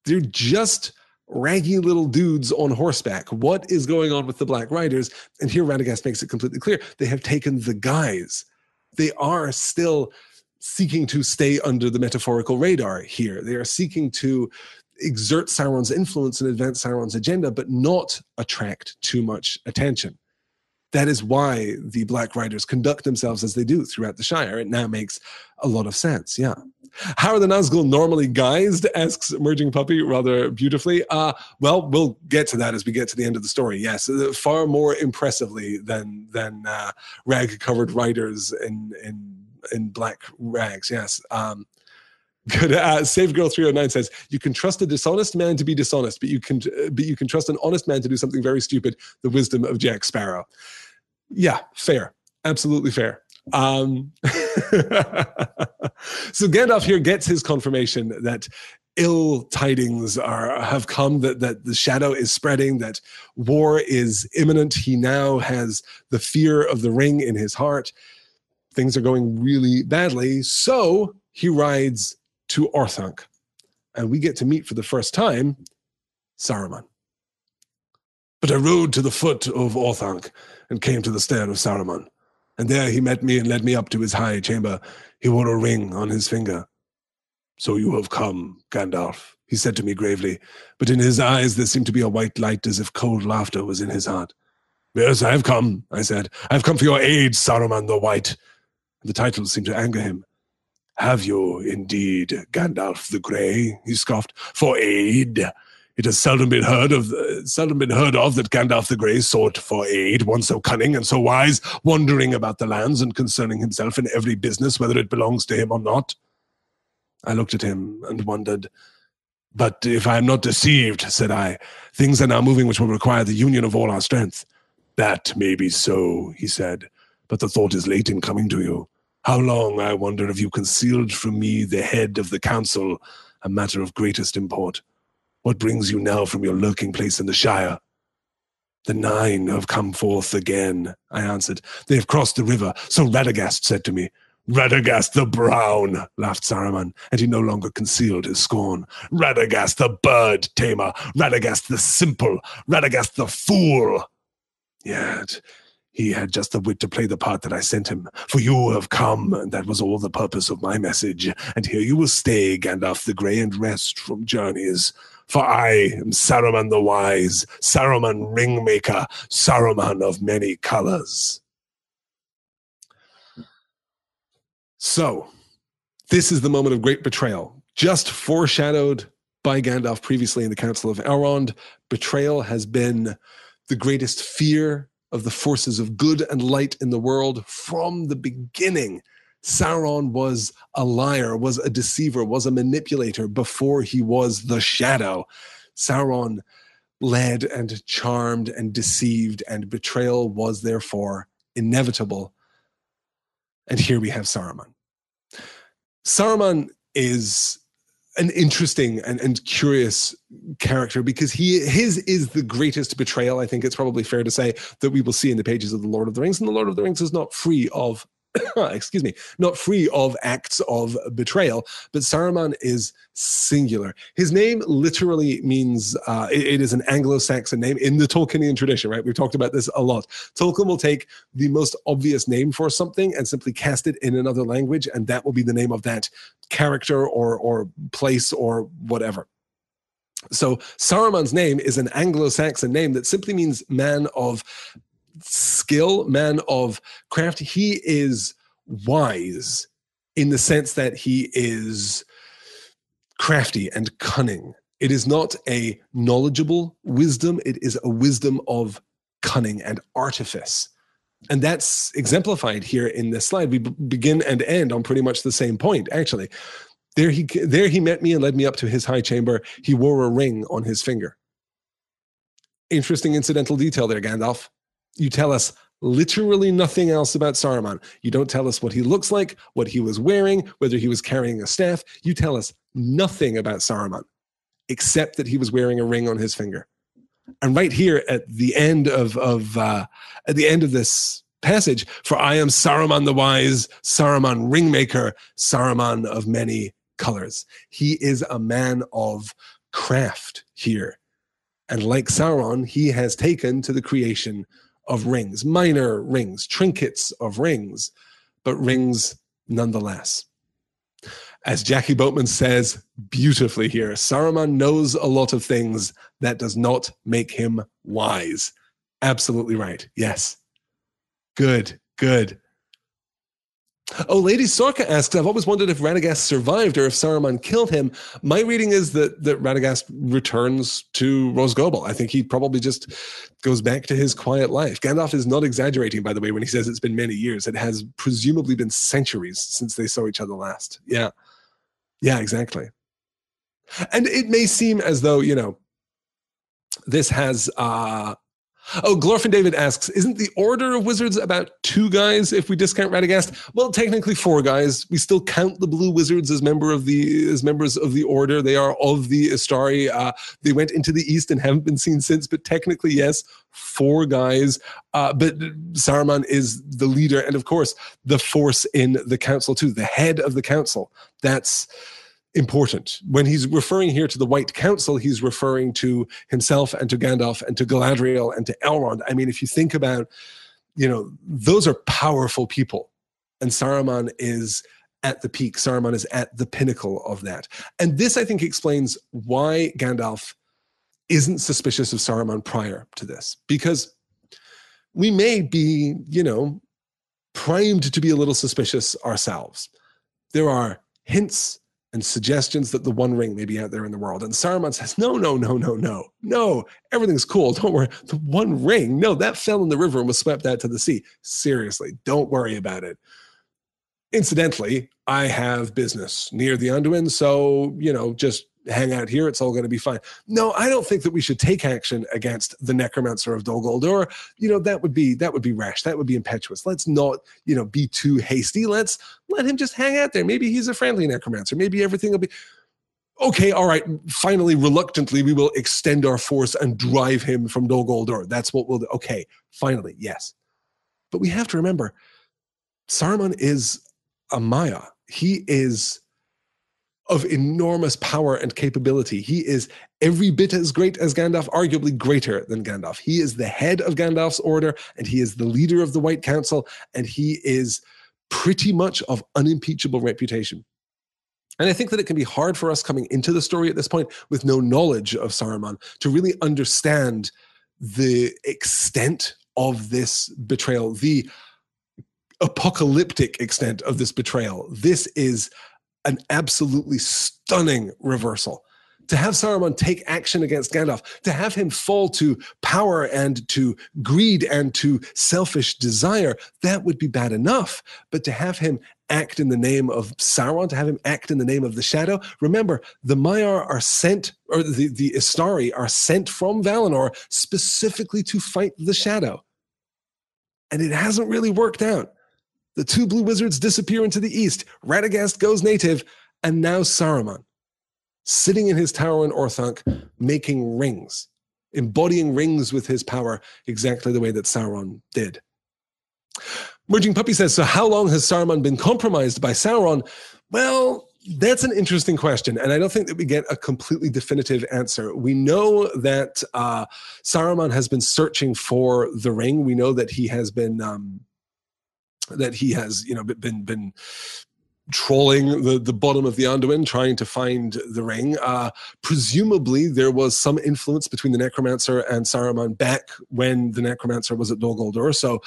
They're just raggy little dudes on horseback. What is going on with the Black Riders? And here Radagast makes it completely clear. They have taken the guise. They are still seeking to stay under the metaphorical radar here. They are seeking to exert Sauron's influence and advance Sauron's agenda, but not attract too much attention. That is why the Black Riders conduct themselves as they do throughout the Shire. It now makes a lot of sense. Yeah. How are the Nazgul normally guised? asks Emerging Puppy rather beautifully. Uh, well, we'll get to that as we get to the end of the story. Yes, uh, far more impressively than than uh, rag-covered riders in in in black rags. Yes. Um, Good. Uh, Save Girl 309 says, You can trust a dishonest man to be dishonest, but you can uh, but you can trust an honest man to do something very stupid. The wisdom of Jack Sparrow. Yeah, fair. Absolutely fair. Um, so Gandalf here gets his confirmation that ill tidings are have come that that the shadow is spreading that war is imminent. He now has the fear of the ring in his heart. Things are going really badly. So he rides to Orthanc and we get to meet for the first time Saruman. But I rode to the foot of Orthanc and came to the stair of Saruman and there he met me and led me up to his high chamber he wore a ring on his finger so you have come, Gandalf, he said to me gravely, but in his eyes there seemed to be a white light as if cold laughter was in his heart. Yes, I have come, I said. I have come for your aid, Saruman the White. The title seemed to anger him. Have you indeed, Gandalf the Grey? he scoffed. For aid? It has seldom been heard of, uh, seldom been heard of that Gandalf the Grey sought for aid, one so cunning and so wise, wandering about the lands and concerning himself in every business, whether it belongs to him or not. I looked at him and wondered. But if I am not deceived, said I, things are now moving which will require the union of all our strength. That may be so, he said, but the thought is late in coming to you. How long, I wonder, have you concealed from me the head of the council, a matter of greatest import? What brings you now from your lurking place in the Shire? The nine have come forth again, I answered. They have crossed the river, so Radagast said to me. Radagast the Brown, laughed Saruman, and he no longer concealed his scorn. Radagast the bird tamer, Radagast the simple, Radagast the fool. Yet he had just the wit to play the part that I sent him. For you have come, and that was all the purpose of my message. And here you will stay, Gandalf the Grey, and rest from journeys. For I am Saruman the Wise, Saruman Ringmaker, Saruman of many colors. So, this is the moment of great betrayal, just foreshadowed by Gandalf previously in the Council of Elrond. Betrayal has been the greatest fear of the forces of good and light in the world from the beginning. Sauron was a liar, was a deceiver, was a manipulator before he was the shadow. Sauron led and charmed and deceived, and betrayal was therefore inevitable and here we have Saruman. Saruman is an interesting and, and curious character because he his is the greatest betrayal. I think it's probably fair to say that we will see in the pages of the Lord of the Rings, and the Lord of the Rings is not free of excuse me, not free of acts of betrayal, but Saruman is singular. His name literally means uh, it, it is an Anglo-Saxon name in the Tolkienian tradition, right? We've talked about this a lot. Tolkien will take the most obvious name for something and simply cast it in another language, and that will be the name of that character or or place or whatever. So Saruman's name is an Anglo-Saxon name that simply means man of skill, man of craft. He is wise in the sense that he is crafty and cunning. It is not a knowledgeable wisdom, it is a wisdom of cunning and artifice. And that's exemplified here in this slide. We b- begin and end on pretty much the same point, actually. There he, there he met me and led me up to his high chamber. He wore a ring on his finger. Interesting incidental detail there, Gandalf you tell us literally nothing else about Saruman. You don't tell us what he looks like, what he was wearing, whether he was carrying a staff. You tell us nothing about Saruman except that he was wearing a ring on his finger. And right here at the end of, of uh, at the end of this passage, for I am Saruman the wise, Saruman ringmaker, Saruman of many colors. He is a man of craft here. And like Sauron, he has taken to the creation of rings, minor rings, trinkets of rings, but rings nonetheless. As Jackie Boatman says beautifully here, Saruman knows a lot of things that does not make him wise. Absolutely right. Yes. Good, good. Oh, Lady Sorka asks, I've always wondered if Radagast survived or if Saruman killed him. My reading is that, that Radagast returns to Rhosgobel. I think he probably just goes back to his quiet life. Gandalf is not exaggerating, by the way, when he says it's been many years. It has presumably been centuries since they saw each other last. Yeah. Yeah, exactly. And it may seem as though, you know, this has uh Oh, Glorfin David asks, isn't the Order of Wizards about two guys if we discount Radagast? Well, technically four guys. We still count the Blue Wizards as member of the as members of the Order. They are of the Istari. Uh, they went into the East and haven't been seen since, but technically, yes, four guys. Uh, but Saruman is the leader, and of course, the force in the council too, the head of the council. That's important. When he's referring here to the White Council, he's referring to himself and to Gandalf and to Galadriel and to Elrond. I mean, if you think about, you know, those are powerful people. And Saruman is at the peak. Saruman is at the pinnacle of that. And this, I think, explains why Gandalf isn't suspicious of Saruman prior to this. Because we may be, you know, primed to be a little suspicious ourselves. There are hints and suggestions that the One Ring may be out there in the world. And Saruman says, No, no, no, no, no, no, everything's cool. Don't worry. The One Ring, no, that fell in the river and was swept out to the sea. Seriously, don't worry about it. Incidentally, I have business near the Anduin, so, you know, just hang out here. It's all going to be fine. No, I don't think that we should take action against the necromancer of Dol Guldur. You know, that would be that would be rash. That would be impetuous. Let's not, you know, be too hasty. Let's let him just hang out there. Maybe he's a friendly necromancer. Maybe everything will be okay, all right, finally, reluctantly, we will extend our force and drive him from Dol Guldur. That's what we'll do. Okay, finally, yes. But we have to remember, Saruman is a Maia. He is of enormous power and capability. He is every bit as great as Gandalf, arguably greater than Gandalf. He is the head of Gandalf's order, and he is the leader of the White Council, and he is pretty much of unimpeachable reputation. And I think that it can be hard for us coming into the story at this point with no knowledge of Saruman to really understand the extent of this betrayal, the apocalyptic extent of this betrayal. This is an absolutely stunning reversal. To have Saruman take action against Gandalf, to have him fall to power and to greed and to selfish desire, that would be bad enough. But to have him act in the name of Sauron, to have him act in the name of the Shadow. Remember, the Maiar are sent, or the, the Istari are sent from Valinor specifically to fight the Shadow. And it hasn't really worked out. The two blue wizards disappear into the east. Radagast goes native, and now Saruman, sitting in his tower in Orthanc, making rings, embodying rings with his power exactly the way that Sauron did. Merging Puppy says, So how long has Saruman been compromised by Sauron? Well, that's an interesting question, and I don't think that we get a completely definitive answer. We know that uh, Saruman has been searching for the ring. We know that he has been um, that he has you know been been trolling the, the bottom of the Anduin, trying to find the ring. Uh, presumably, there was some influence between the Necromancer and Saruman back when the Necromancer was at Dol Guldur. So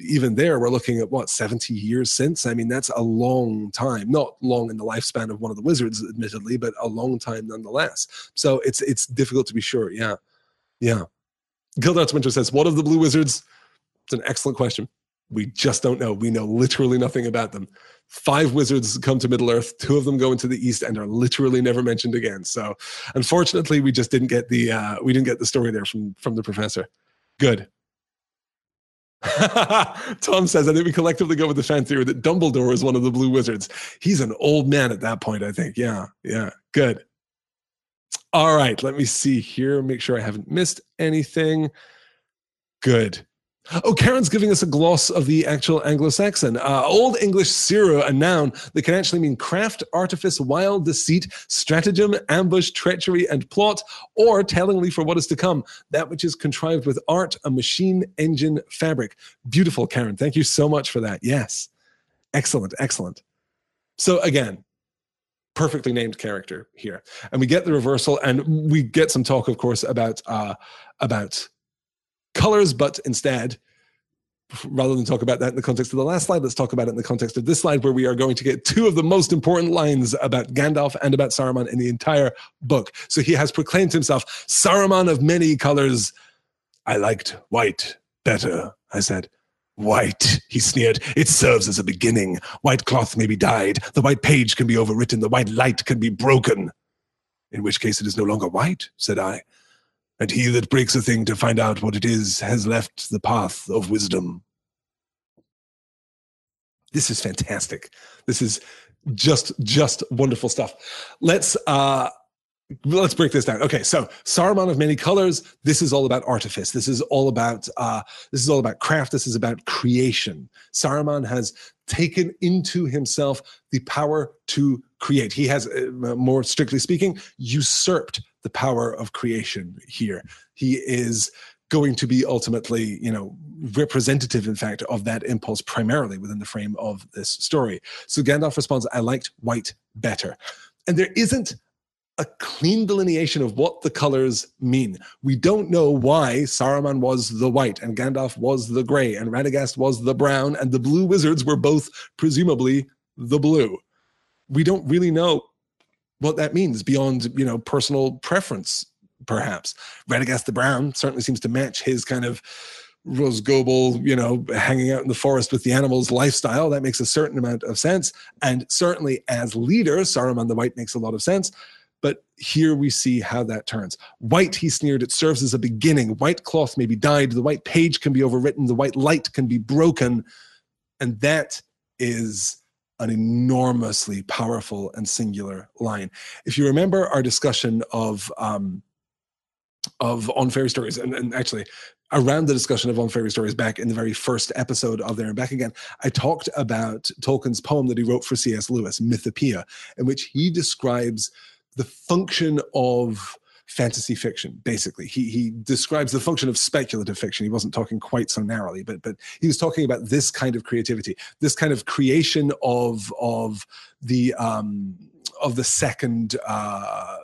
even there, we're looking at what 70 years since. I mean, that's a long time. Not long in the lifespan of one of the wizards, admittedly, but a long time nonetheless. So it's it's difficult to be sure. Yeah, yeah. Gildart's Winter says, "What of the blue wizards?" It's an excellent question. We just don't know. We know literally nothing about them. Five wizards come to Middle Earth. Two of them go into the East and are literally never mentioned again. So, unfortunately, we just didn't get the uh, we didn't get the story there from from the professor. Good. Tom says, I think we collectively go with the fan theory that Dumbledore is one of the blue wizards. He's an old man at that point, I think. Yeah, yeah, good. All right, let me see here, make sure I haven't missed anything. Good. Oh, Karen's giving us a gloss of the actual Anglo-Saxon. Uh, Old English Siro, a noun that can actually mean craft, artifice, wild deceit, stratagem, ambush, treachery, and plot, or tellingly for what is to come, that which is contrived with art, a machine, engine, fabric. Beautiful, Karen. Thank you so much for that. Yes. Excellent, excellent. So again, perfectly named character here. And we get the reversal, and we get some talk, of course, about uh, about colors, but instead, rather than talk about that in the context of the last slide, let's talk about it in the context of this slide, where we are going to get two of the most important lines about Gandalf and about Saruman in the entire book. So he has proclaimed himself Saruman of many colors. I liked white better, I said. White, he sneered. It serves as a beginning. White cloth may be dyed. The white page can be overwritten. The white light can be broken. In which case it is no longer white, said I. And he that breaks a thing to find out what it is has left the path of wisdom. This is fantastic. This is just just wonderful stuff. Let's uh let's break this down. Okay, so Saruman of many colors. This is all about artifice. This is all about uh, this is all about craft. This is about creation. Saruman has taken into himself the power to create. He has, uh, more strictly speaking, usurped the power of creation. Here, he is going to be ultimately, you know, representative, in fact, of that impulse primarily within the frame of this story. So Gandalf responds, I liked white better. And there isn't a clean delineation of what the colors mean. We don't know why Saruman was the white and Gandalf was the gray and Radagast was the brown and the blue wizards were both presumably the blue. We don't really know what that means beyond, you know, personal preference perhaps. Radagast the Brown certainly seems to match his kind of Rhosgobel, you know, hanging out in the forest with the animals lifestyle. That makes a certain amount of sense. And certainly as leader, Saruman the White makes a lot of sense. But here we see how that turns. White, he sneered, it serves as a beginning. White cloth may be dyed, the white page can be overwritten, the white light can be broken. And that is an enormously powerful and singular line. If you remember our discussion of um, of on fairy stories and, and actually around the discussion of on fairy stories back in the very first episode of there and back again i talked about tolkien's poem that he wrote for cs lewis mythopoeia in which he describes the function of fantasy fiction basically he he describes the function of speculative fiction he wasn't talking quite so narrowly but but he was talking about this kind of creativity this kind of creation of of the um of the second uh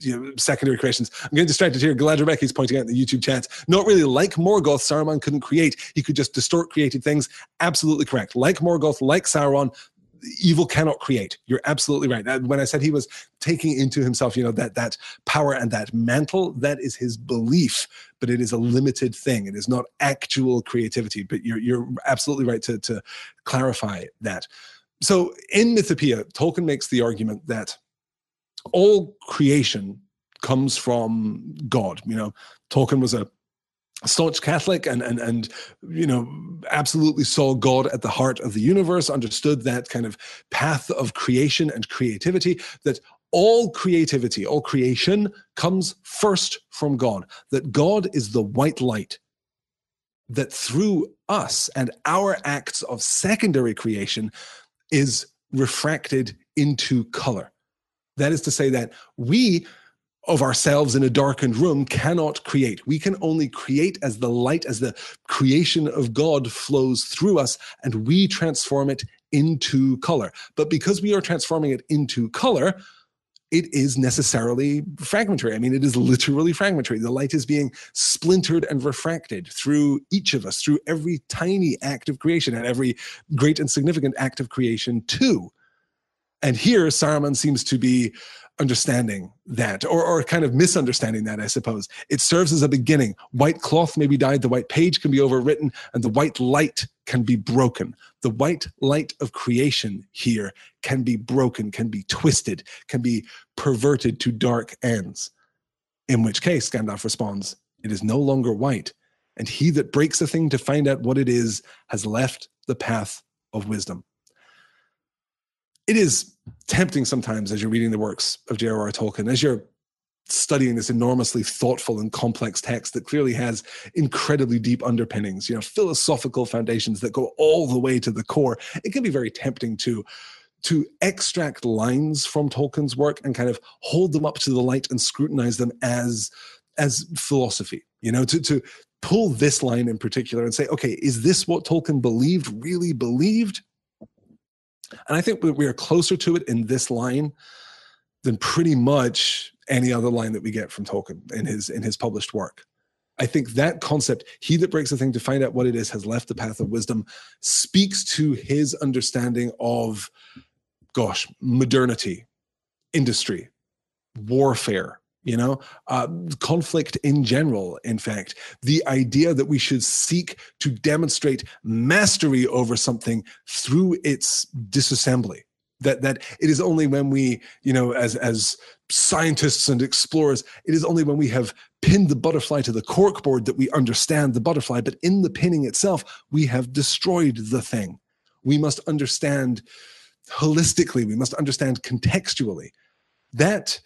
you know, secondary creations. I'm getting distracted here. Galadriel Becky's pointing out in the YouTube chat. Not really like Morgoth, Saruman couldn't create. He could just distort created things. Absolutely correct. Like Morgoth, like Sauron, evil cannot create. You're absolutely right. When I said he was taking into himself, you know, that that power and that mantle, that is his belief, but it is a limited thing. It is not actual creativity. But you're you're absolutely right to to clarify that. So in Mythopoeia, Tolkien makes the argument that all creation comes from God. You know, Tolkien was a staunch Catholic and and and you know absolutely saw God at the heart of the universe, understood that kind of path of creation and creativity that all creativity, all creation comes first from God, that God is the white light that through us and our acts of secondary creation is refracted into color. That is to say that we of ourselves in a darkened room cannot create. We can only create as the light, as the creation of God flows through us, and we transform it into color. But because we are transforming it into color, it is necessarily fragmentary. I mean, it is literally fragmentary. The light is being splintered and refracted through each of us, through every tiny act of creation and every great and significant act of creation, too. And here, Saruman seems to be understanding that, or, or kind of misunderstanding that, I suppose. It serves as a beginning. White cloth may be dyed, the white page can be overwritten, and the white light can be broken. The white light of creation here can be broken, can be twisted, can be perverted to dark ends. In which case, Gandalf responds, It is no longer white, and he that breaks a thing to find out what it is has left the path of wisdom it is tempting sometimes as you're reading the works of J.R.R. Tolkien, as you're studying this enormously thoughtful and complex text that clearly has incredibly deep underpinnings, you know, philosophical foundations that go all the way to the core. It can be very tempting to to extract lines from Tolkien's work and kind of hold them up to the light and scrutinize them as as philosophy. You know, to to pull this line in particular and say, okay, is this what Tolkien believed, really believed? And I think we are closer to it in this line than pretty much any other line that we get from Tolkien in his in his published work. I think that concept, he that breaks a thing to find out what it is has left the path of wisdom, speaks to his understanding of, gosh, modernity, industry, warfare, you know? Uh, conflict in general in fact. The idea that we should seek to demonstrate mastery over something through its disassembly. That that it is only when we you know as as scientists and explorers it is only when we have pinned the butterfly to the corkboard that we understand the butterfly but in the pinning itself we have destroyed the thing. We must understand holistically we must understand contextually. That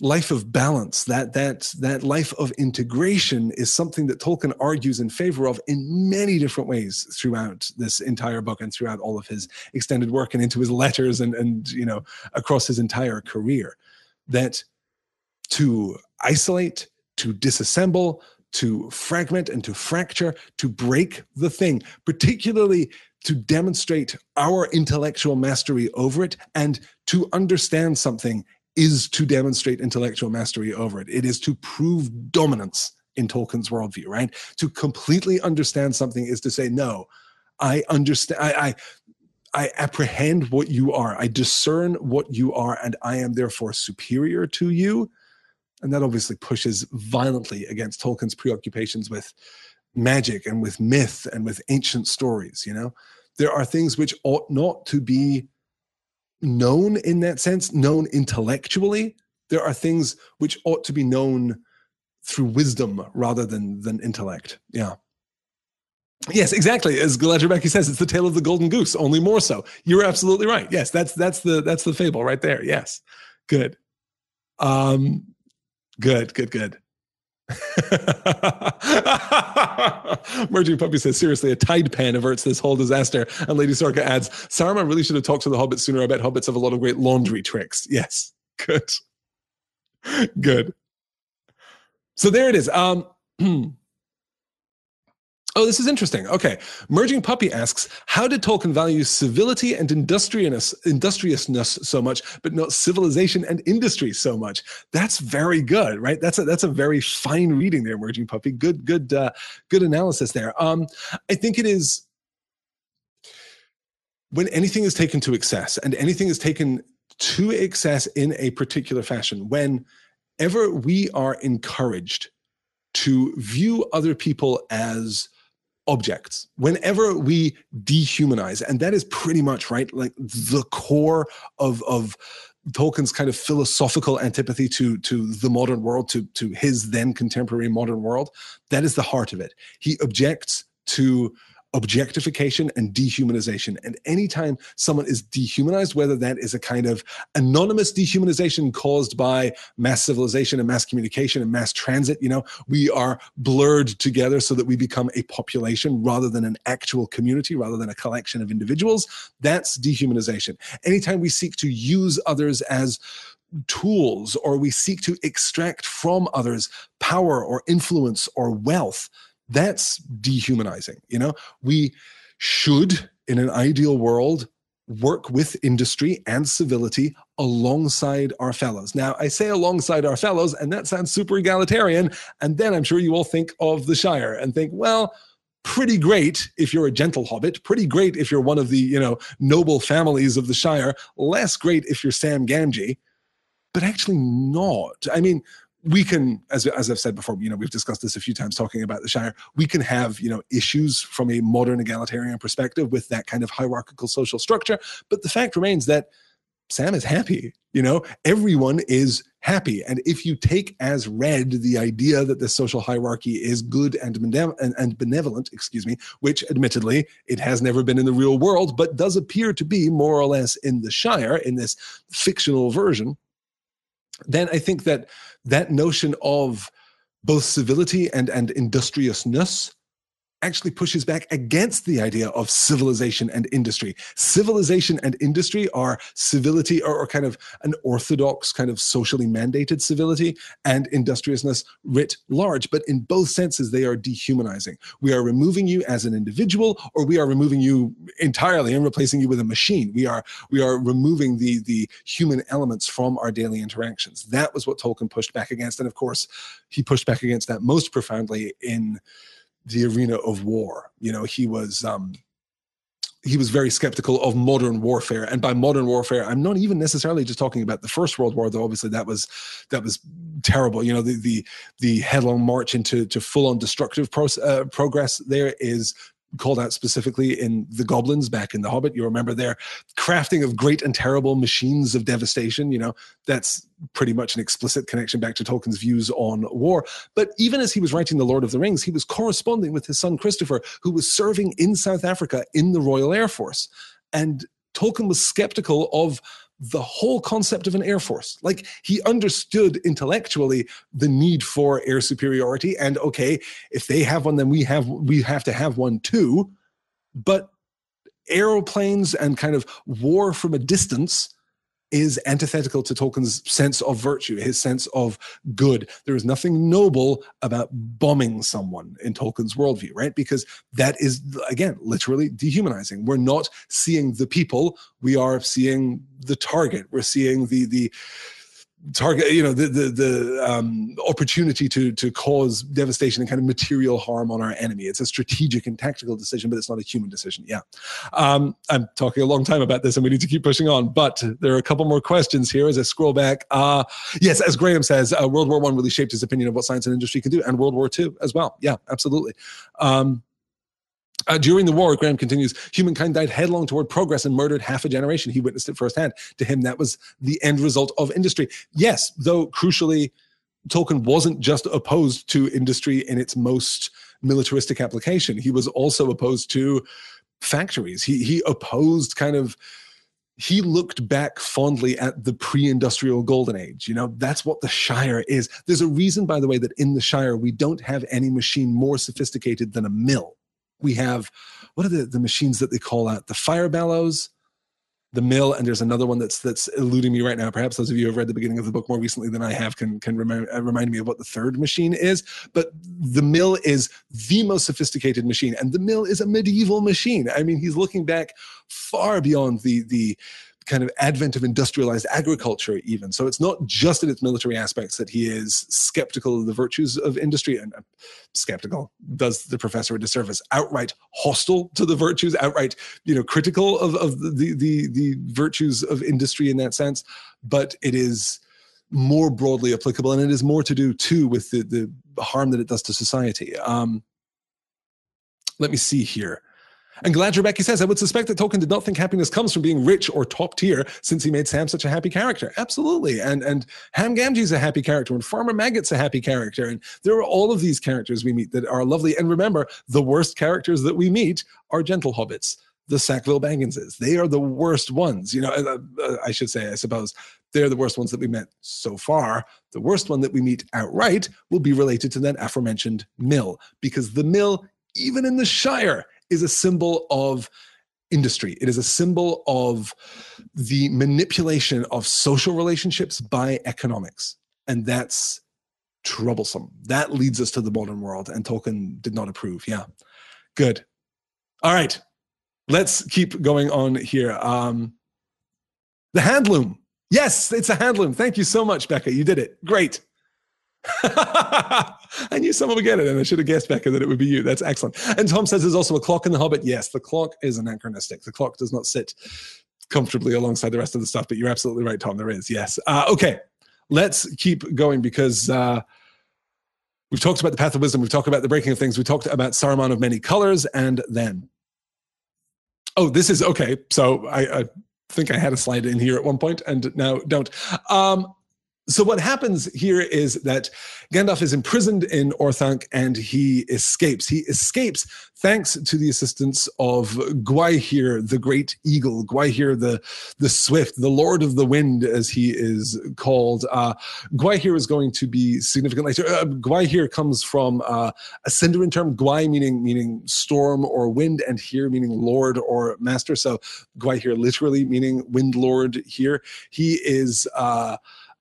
life of balance that that that life of integration is something that tolkien argues in favor of in many different ways throughout this entire book and throughout all of his extended work and into his letters and and you know across his entire career. That to isolate to disassemble to fragment and to fracture to break the thing particularly to demonstrate our intellectual mastery over it and to understand something is to demonstrate intellectual mastery over it. It is to prove dominance in Tolkien's worldview, right? To completely understand something is to say, no, I understand, I, I, I apprehend what you are, I discern what you are, and I am therefore superior to you. And that obviously pushes violently against Tolkien's preoccupations with magic and with myth and with ancient stories, you know? There are things which ought not to be known in that sense, known intellectually. There are things which ought to be known through wisdom rather than than intellect. Yeah. Yes, exactly. As Galadriel Becky says, it's the tale of the golden goose, only more so. You're absolutely right. Yes, that's that's the that's the fable right there. Yes. Good. Um good, good, good. Merging Puppy says, seriously, a Tide pen averts this whole disaster. And Lady Sorka adds, Saruman really should have talked to the hobbits sooner. I bet hobbits have a lot of great laundry tricks. Yes. Good. Good. So there it is. Um, Oh, this is interesting. Okay. Merging Puppy asks, how did Tolkien value civility and industriousness, industriousness so much, but not civilization and industry so much? That's very good, right? That's a that's a very fine reading there, Merging Puppy. Good, good, uh, good analysis there. Um, I think it is when anything is taken to excess and anything is taken to excess in a particular fashion, whenever we are encouraged to view other people as objects. Whenever we dehumanize and that is pretty much right like the core of of Tolkien's kind of philosophical antipathy to to the modern world to to his then contemporary modern world that is the heart of it. He objects to objectification and dehumanization. And anytime someone is dehumanized, whether that is a kind of anonymous dehumanization caused by mass civilization and mass communication and mass transit, you know, we are blurred together so that we become a population rather than an actual community, rather than a collection of individuals. That's dehumanization. Anytime we seek to use others as tools or we seek to extract from others power or influence or wealth that's dehumanizing. You know, we should, in an ideal world, work with industry and civility alongside our fellows. Now, I say alongside our fellows, and that sounds super egalitarian. And then I'm sure you all think of the Shire and think, well, pretty great if you're a gentle hobbit, pretty great if you're one of the, you know, noble families of the Shire, less great if you're Sam Gamgee, but actually not. I mean, we can, as, as I've said before, you know, we've discussed this a few times talking about the Shire. We can have, you know, issues from a modern egalitarian perspective with that kind of hierarchical social structure. But the fact remains that Sam is happy. You know, everyone is happy. And if you take as read the idea that the social hierarchy is good and, and, and benevolent, excuse me, which admittedly it has never been in the real world, but does appear to be more or less in the Shire in this fictional version, then I think that that notion of both civility and, and industriousness actually pushes back against the idea of civilization and industry. Civilization and industry are civility or, or, kind of an orthodox, kind of socially mandated civility and industriousness writ large. But in both senses, they are dehumanizing. We are removing you as an individual, or we are removing you entirely and replacing you with a machine. We are we are removing the the human elements from our daily interactions. That was what Tolkien pushed back against, and of course, he pushed back against that most profoundly in the arena of war. You know, he was um, he was very skeptical of modern warfare and by modern warfare i'm not even necessarily just talking about the first world war though obviously that was that was terrible you know the the, the headlong march into to full on destructive pro- uh, progress there is called out specifically in the goblins back in the hobbit. You remember their crafting of great and terrible machines of devastation. You know that's pretty much an explicit connection back to tolkien's views on war. But even as he was writing the lord of the rings he was corresponding with his son christopher who was serving in south africa in the royal air force. And tolkien was skeptical of the whole concept of an air force. Like he understood intellectually the need for air superiority, and okay, if they have one, then we have we have to have one too. But aeroplanes and kind of war from a distance is antithetical to Tolkien's sense of virtue, his sense of good. There is nothing noble about bombing someone in Tolkien's worldview, right? Because that is, again, literally dehumanizing. We're not seeing the people, we are seeing the target. We're seeing the, the, target you know the the, the um, opportunity to to cause devastation and kind of material harm on our enemy. It's a strategic and tactical decision but it's not a human decision. Yeah. Um, i'm talking a long time about this and we need to keep pushing on but there are a couple more questions here as i scroll back. Uh, yes as graham says uh, world war one really shaped his opinion of what science and industry can do and world war two as well. Yeah absolutely. Um, uh, during the war, Graham continues, humankind died headlong toward progress and murdered half a generation. He witnessed it firsthand. To him, that was the end result of industry. Yes, though crucially, Tolkien wasn't just opposed to industry in its most militaristic application. He was also opposed to factories. He he opposed kind of he looked back fondly at the pre-industrial golden age you know that's what the shire is there's a reason by the way that in the shire we don't have any machine more sophisticated than a mill we have what are the, the machines that they call out the fire bellows the mill and there's another one that's that's eluding me right now. Perhaps those of you who have read the beginning of the book more recently than i have can can remind, uh, remind me of what the third machine is. But the mill is the most sophisticated machine and the mill is a medieval machine. I mean he's looking back far beyond the the kind of advent of industrialized agriculture even. So it's not just in its military aspects that he is skeptical of the virtues of industry and uh, skeptical does the professor a disservice? Outright hostile to the virtues outright you know critical of, of the, the the virtues of industry in that sense but it is more broadly applicable and it is more to do too with the the harm that it does to society. Um let me see here and Galadriel Becky says, I would suspect that Tolkien did not think happiness comes from being rich or top tier since he made Sam such a happy character. Absolutely. And and Ham Gamgee's a happy character and Farmer Maggot's a happy character. And there are all of these characters we meet that are lovely. And remember, the worst characters that we meet are gentle hobbits, the Sackville Bagginses. They are the worst ones. You know, uh, uh, I should say, I suppose, they're the worst ones that we met so far. The worst one that we meet outright will be related to that aforementioned mill, because the mill, even in the Shire, is a symbol of industry. It is a symbol of the manipulation of social relationships by economics. And that's troublesome. That leads us to the modern world. And Tolkien did not approve. Yeah. Good. All right. Let's keep going on here. Um, the handloom. Yes, it's a handloom. Thank you so much, Becca. You did it. Great. I knew someone would get it, and I should have guessed, Becca, that it would be you. That's excellent. And Tom says there's also a clock in The Hobbit. Yes, the clock is anachronistic. The clock does not sit comfortably alongside the rest of the stuff, but you're absolutely right, Tom. There is. Yes. Uh, okay, let's keep going because uh, we've talked about the path of wisdom. We've talked about the breaking of things. We talked about Saruman of many colors, and then. Oh, this is okay. So I, I think I had a slide in here at one point and now don't. Um, so what happens here is that Gandalf is imprisoned in Orthanc and he escapes. He escapes thanks to the assistance of Gwaihir, the great eagle, Gwaihir the, the swift, the Lord of the Wind, as he is called. Uh, Gwaihir is going to be significant later. Uh, Gwaihir comes from uh, a Sindarin term, Gwai meaning meaning storm or wind, and hîr meaning lord or master. So Gwaihir literally meaning wind lord here. He is uh,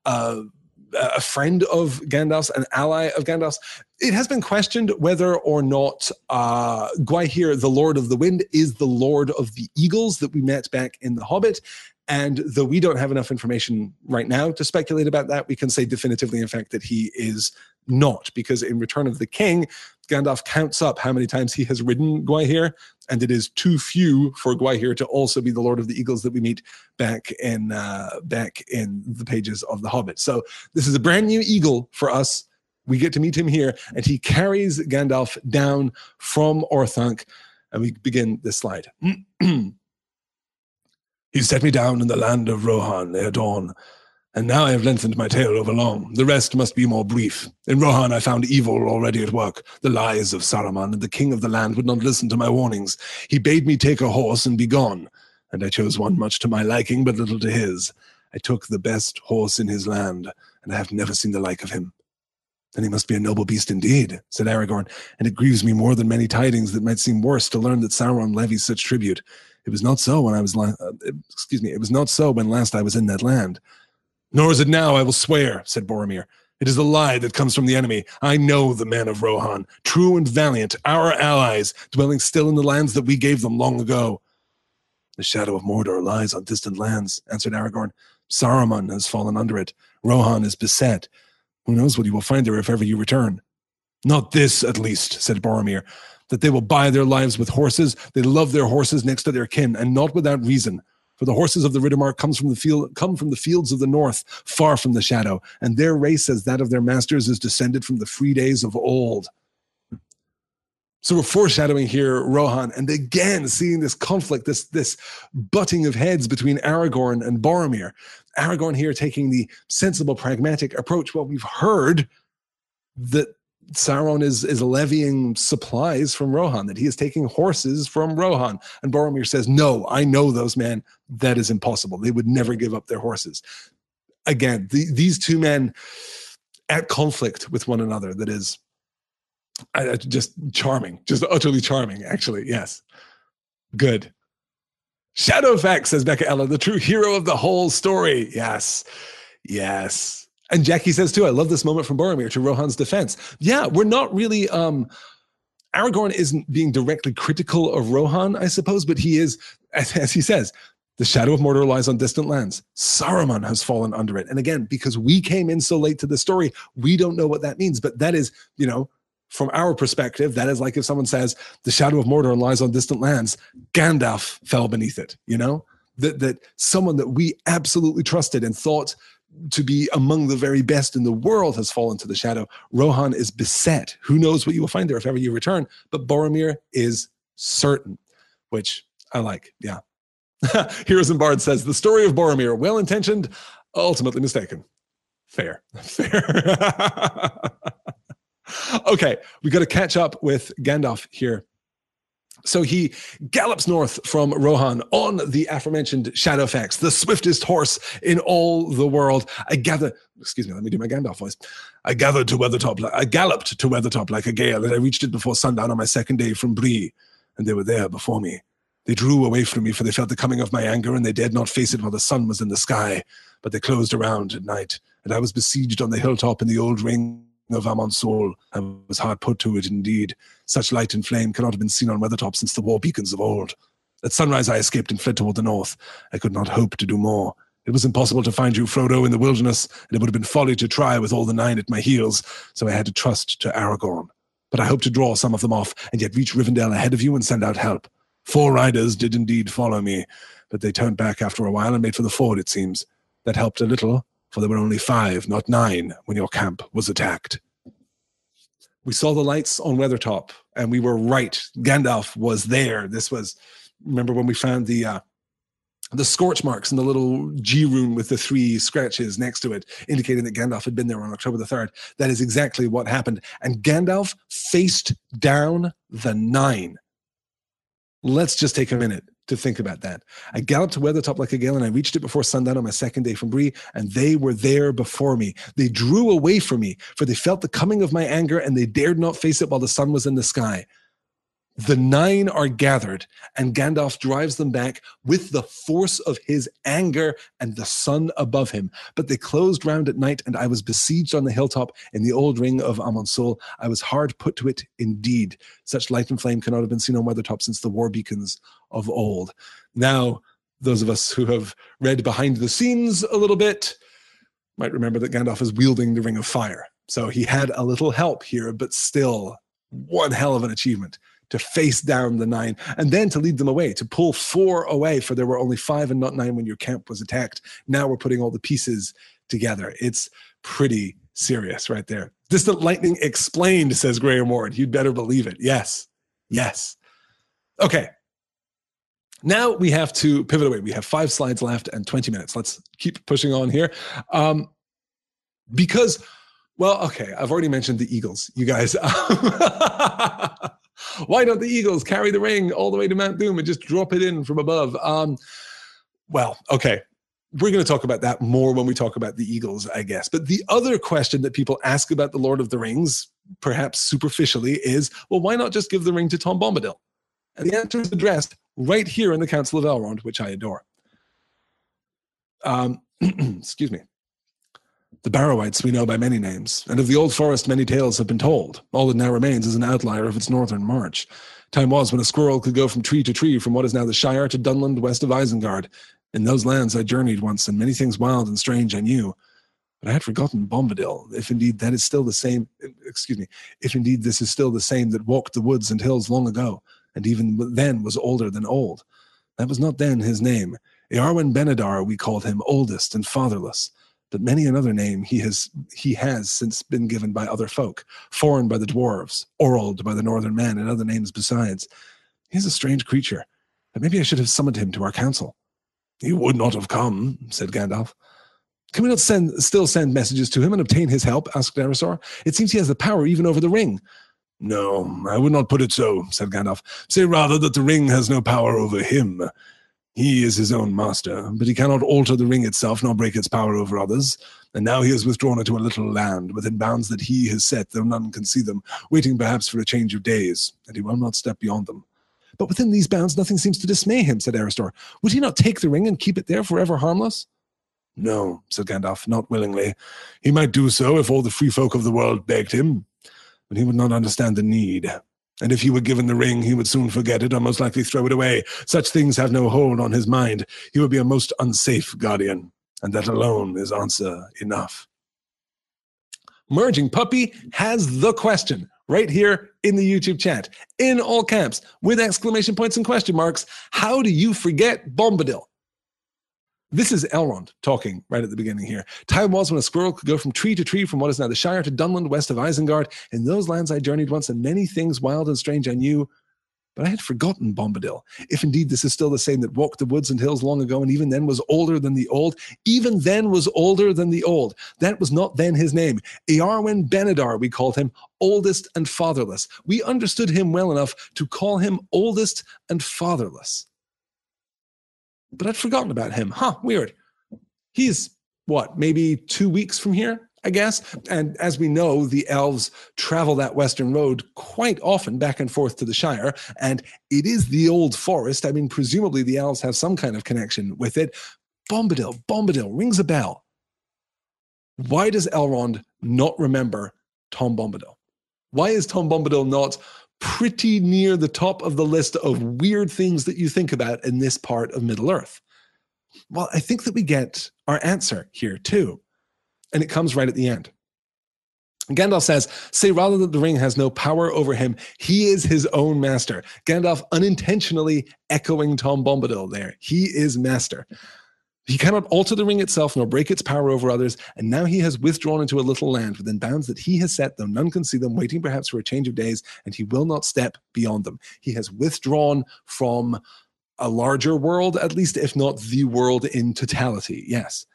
uh, a friend of Gandalf's, an ally of Gandalf's. It has been questioned whether or not uh, Gwaihir, the Lord of the Wind, is the Lord of the Eagles that we met back in The Hobbit. And though we don't have enough information right now to speculate about that, we can say definitively, in fact, that he is not, because in Return of the King, Gandalf counts up how many times he has ridden Gwaihir, and it is too few for Gwaihir to also be the Lord of the Eagles that we meet back in uh, back in the pages of The Hobbit. So this is a brand new eagle for us. We get to meet him here, and he carries Gandalf down from Orthanc, and we begin this slide. he set me down in the land of Rohan dawn, and now I have lengthened my tale over long. The rest must be more brief. In Rohan I found evil already at work, the lies of Saruman, and the king of the land would not listen to my warnings. He bade me take a horse and be gone, and I chose one much to my liking, but little to his. I took the best horse in his land, and I have never seen the like of him. Then he must be a noble beast indeed, said Aragorn, and it grieves me more than many tidings that might seem worse to learn that Sauron levies such tribute. It was not so when I was, la- uh, excuse me, it was not so when last I was in that land. Nor is it now, I will swear, said Boromir. It is a lie that comes from the enemy. I know the men of Rohan, true and valiant, our allies, dwelling still in the lands that we gave them long ago. The shadow of Mordor lies on distant lands, answered Aragorn. Saruman has fallen under it. Rohan is beset. Who knows what you will find there if ever you return? Not this, at least, said Boromir, that they will buy their lives with horses. They love their horses next to their kin, and not without reason. For the horses of the Riddermark comes from the field, come from the fields of the north, far from the shadow, and their race, as that of their masters, is descended from the free days of old. So we're foreshadowing here Rohan, and again seeing this conflict, this this butting of heads between Aragorn and Boromir. Aragorn here taking the sensible, pragmatic approach. Well, we've heard that Sauron is is levying supplies from Rohan, that he is taking horses from Rohan. And Boromir says, No, I know those men. That is impossible. They would never give up their horses. Again, the, these two men at conflict with one another, that is uh, just charming, just utterly charming, actually. Yes. Good. Shadowfax, says Becca Ella, the true hero of the whole story. Yes. Yes and Jackie says too, I love this moment from Boromir to Rohan's defense. Yeah, we're not really um Aragorn isn't being directly critical of Rohan, I suppose, but he is, as, as he says, the shadow of Mordor lies on distant lands. Saruman has fallen under it. And again, because we came in so late to the story, we don't know what that means. But that is, you know, from our perspective, that is like if someone says the shadow of Mordor lies on distant lands, Gandalf fell beneath it, you know? That that someone that we absolutely trusted and thought to be among the very best in the world has fallen to the shadow. Rohan is beset. Who knows what you will find there if ever you return? But Boromir is certain, which I like. Yeah. Heroes and Bard says the story of Boromir, well intentioned, ultimately mistaken. Fair. Fair. okay, we got to catch up with Gandalf here so he gallops north from Rohan on the aforementioned Shadowfax, the swiftest horse in all the world. I gather, excuse me, let me do my Gandalf voice. I gathered to Weathertop, I galloped to Weathertop like a gale, and I reached it before sundown on my second day from Bree, and they were there before me. They drew away from me, for they felt the coming of my anger, and they dared not face it while the sun was in the sky. But they closed around at night, and I was besieged on the hilltop in the old ring of Amon Sûl. I was hard put to it indeed. Such light and flame cannot have been seen on Weathertop since the war beacons of old. At sunrise I escaped and fled toward the north. I could not hope to do more. It was impossible to find you, Frodo, in the wilderness, and it would have been folly to try with all the nine at my heels, so I had to trust to Aragorn. But I hope to draw some of them off, and yet reach Rivendell ahead of you and send out help. Four riders did indeed follow me, but they turned back after a while and made for the ford, it seems. That helped a little, for there were only five, not nine, when your camp was attacked. We saw the lights on Weathertop, and we were right. Gandalf was there. This was, remember when we found the uh, the scorch marks in the little G rune with the three scratches next to it, indicating that Gandalf had been there on October the 3rd. That is exactly what happened. And Gandalf faced down the nine. Let's just take a minute to think about that. I galloped to Weathertop like a gale, and I reached it before sundown on my second day from Bree, and they were there before me. They drew away from me, for they felt the coming of my anger, and they dared not face it while the sun was in the sky. The nine are gathered, and Gandalf drives them back with the force of his anger and the sun above him. But they closed round at night, and I was besieged on the hilltop in the old ring of Amon Sûl. I was hard put to it indeed. Such light and flame cannot have been seen on Weathertop since the war beacons of old. Now, those of us who have read behind the scenes a little bit might remember that Gandalf is wielding the Ring of Fire. So he had a little help here, but still one hell of an achievement to face down the nine, and then to lead them away, to pull four away, for there were only five and not nine when your camp was attacked. Now we're putting all the pieces together. It's pretty serious right there. Distant lightning explained, says Graham Ward. You'd better believe it. Yes. Yes. Okay. Now we have to pivot away. We have five slides left and 20 minutes. Let's keep pushing on here. Um, because, well, okay, I've already mentioned the Eagles, you guys. Why don't the Eagles carry the ring all the way to Mount Doom and just drop it in from above? Um, well, okay, we're going to talk about that more when we talk about the Eagles, I guess. But the other question that people ask about the Lord of the Rings, perhaps superficially, is well, why not just give the ring to Tom Bombadil? And the answer is addressed right here in the Council of Elrond, which I adore. Um, excuse me. The Barrow-wights we know by many names, and of the old forest many tales have been told. All that now remains is an outlier of its northern march. Time was when a squirrel could go from tree to tree from what is now the Shire to Dunland west of Isengard, in those lands I journeyed once, and many things wild and strange I knew. But I had forgotten Bombadil, if indeed that is still the same, excuse me, if indeed this is still the same that walked the woods and hills long ago, and even then was older than old. That was not then his name. Iarwain Ben-adar we called him, oldest and fatherless. But many another name he has he has since been given by other folk, Forn by the dwarves, Orald by the northern men, and other names besides. He is a strange creature, but maybe I should have summoned him to our council. He would not have come, said Gandalf. Can we not send, still send messages to him and obtain his help? asked Erestor. It seems he has the power even over the ring. No, I would not put it so, said Gandalf. Say rather that the ring has no power over him. He is his own master, but he cannot alter the ring itself nor break its power over others. And now he has withdrawn it into a little land within bounds that he has set, though none can see them, waiting perhaps for a change of days, and he will not step beyond them. But within these bounds, nothing seems to dismay him, said Erestor. Would he not take the ring and keep it there forever harmless? No, said Gandalf, not willingly. He might do so if all the free folk of the world begged him, but he would not understand the need. And if he were given the ring, he would soon forget it or most likely throw it away. Such things have no hold on his mind. He would be a most unsafe guardian, and that alone is answer enough. Merging Puppy has the question right here in the YouTube chat, in all caps, with exclamation points and question marks. How do you forget Bombadil? This is Elrond talking right at the beginning here. Time was when a squirrel could go from tree to tree from what is now the Shire to Dunland, west of Isengard. In those lands I journeyed once, and many things wild and strange I knew. But I had forgotten Bombadil. If indeed this is still the same that walked the woods and hills long ago, and even then was older than the old, even then was older than the old. That was not then his name. Iarwain Ben-adar, we called him, oldest and fatherless. We understood him well enough to call him oldest and fatherless. But I'd forgotten about him. Huh, weird. He's what, maybe two weeks from here? I guess. And as we know, the elves travel that western road quite often back and forth to the Shire. And it is the old forest. I mean, presumably the elves have some kind of connection with it. Bombadil, Bombadil rings a bell. Why does Elrond not remember Tom Bombadil? Why is Tom Bombadil not pretty near the top of the list of weird things that you think about in this part of Middle Earth? Well, I think that we get our answer here too and it comes right at the end. Gandalf says, Say rather that the ring has no power over him. He is his own master. Gandalf unintentionally echoing Tom Bombadil there. He is master. He cannot alter the ring itself nor break its power over others, and now he has withdrawn into a little land within bounds that he has set, though none can see them, waiting perhaps for a change of days, and he will not step beyond them. He has withdrawn from a larger world, at least if not the world in totality. Yes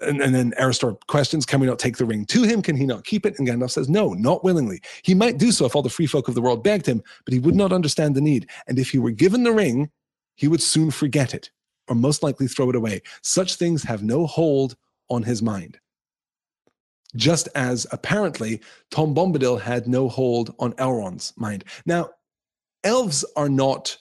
and, and then Erestor questions, can we not take the ring to him? Can he not keep it? And Gandalf says, no, not willingly. He might do so if all the free folk of the world begged him, but he would not understand the need. And if he were given the ring, he would soon forget it, or most likely throw it away. Such things have no hold on his mind. Just as apparently Tom Bombadil had no hold on Elrond's mind. Now, elves are not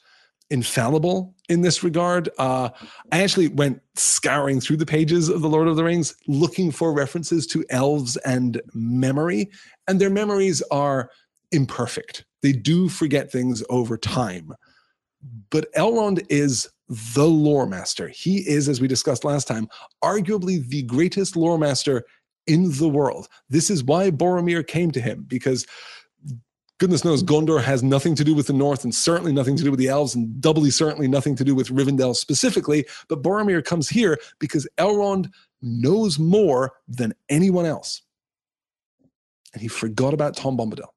infallible in this regard. Uh, I actually went scouring through the pages of The Lord of the Rings looking for references to elves and memory, and their memories are imperfect. They do forget things over time. But Elrond is the lore master. He is, as we discussed last time, arguably the greatest lore master in the world. This is why Boromir came to him, because Goodness knows Gondor has nothing to do with the North and certainly nothing to do with the elves and doubly certainly nothing to do with Rivendell specifically. But Boromir comes here because Elrond knows more than anyone else. And he forgot about Tom Bombadil.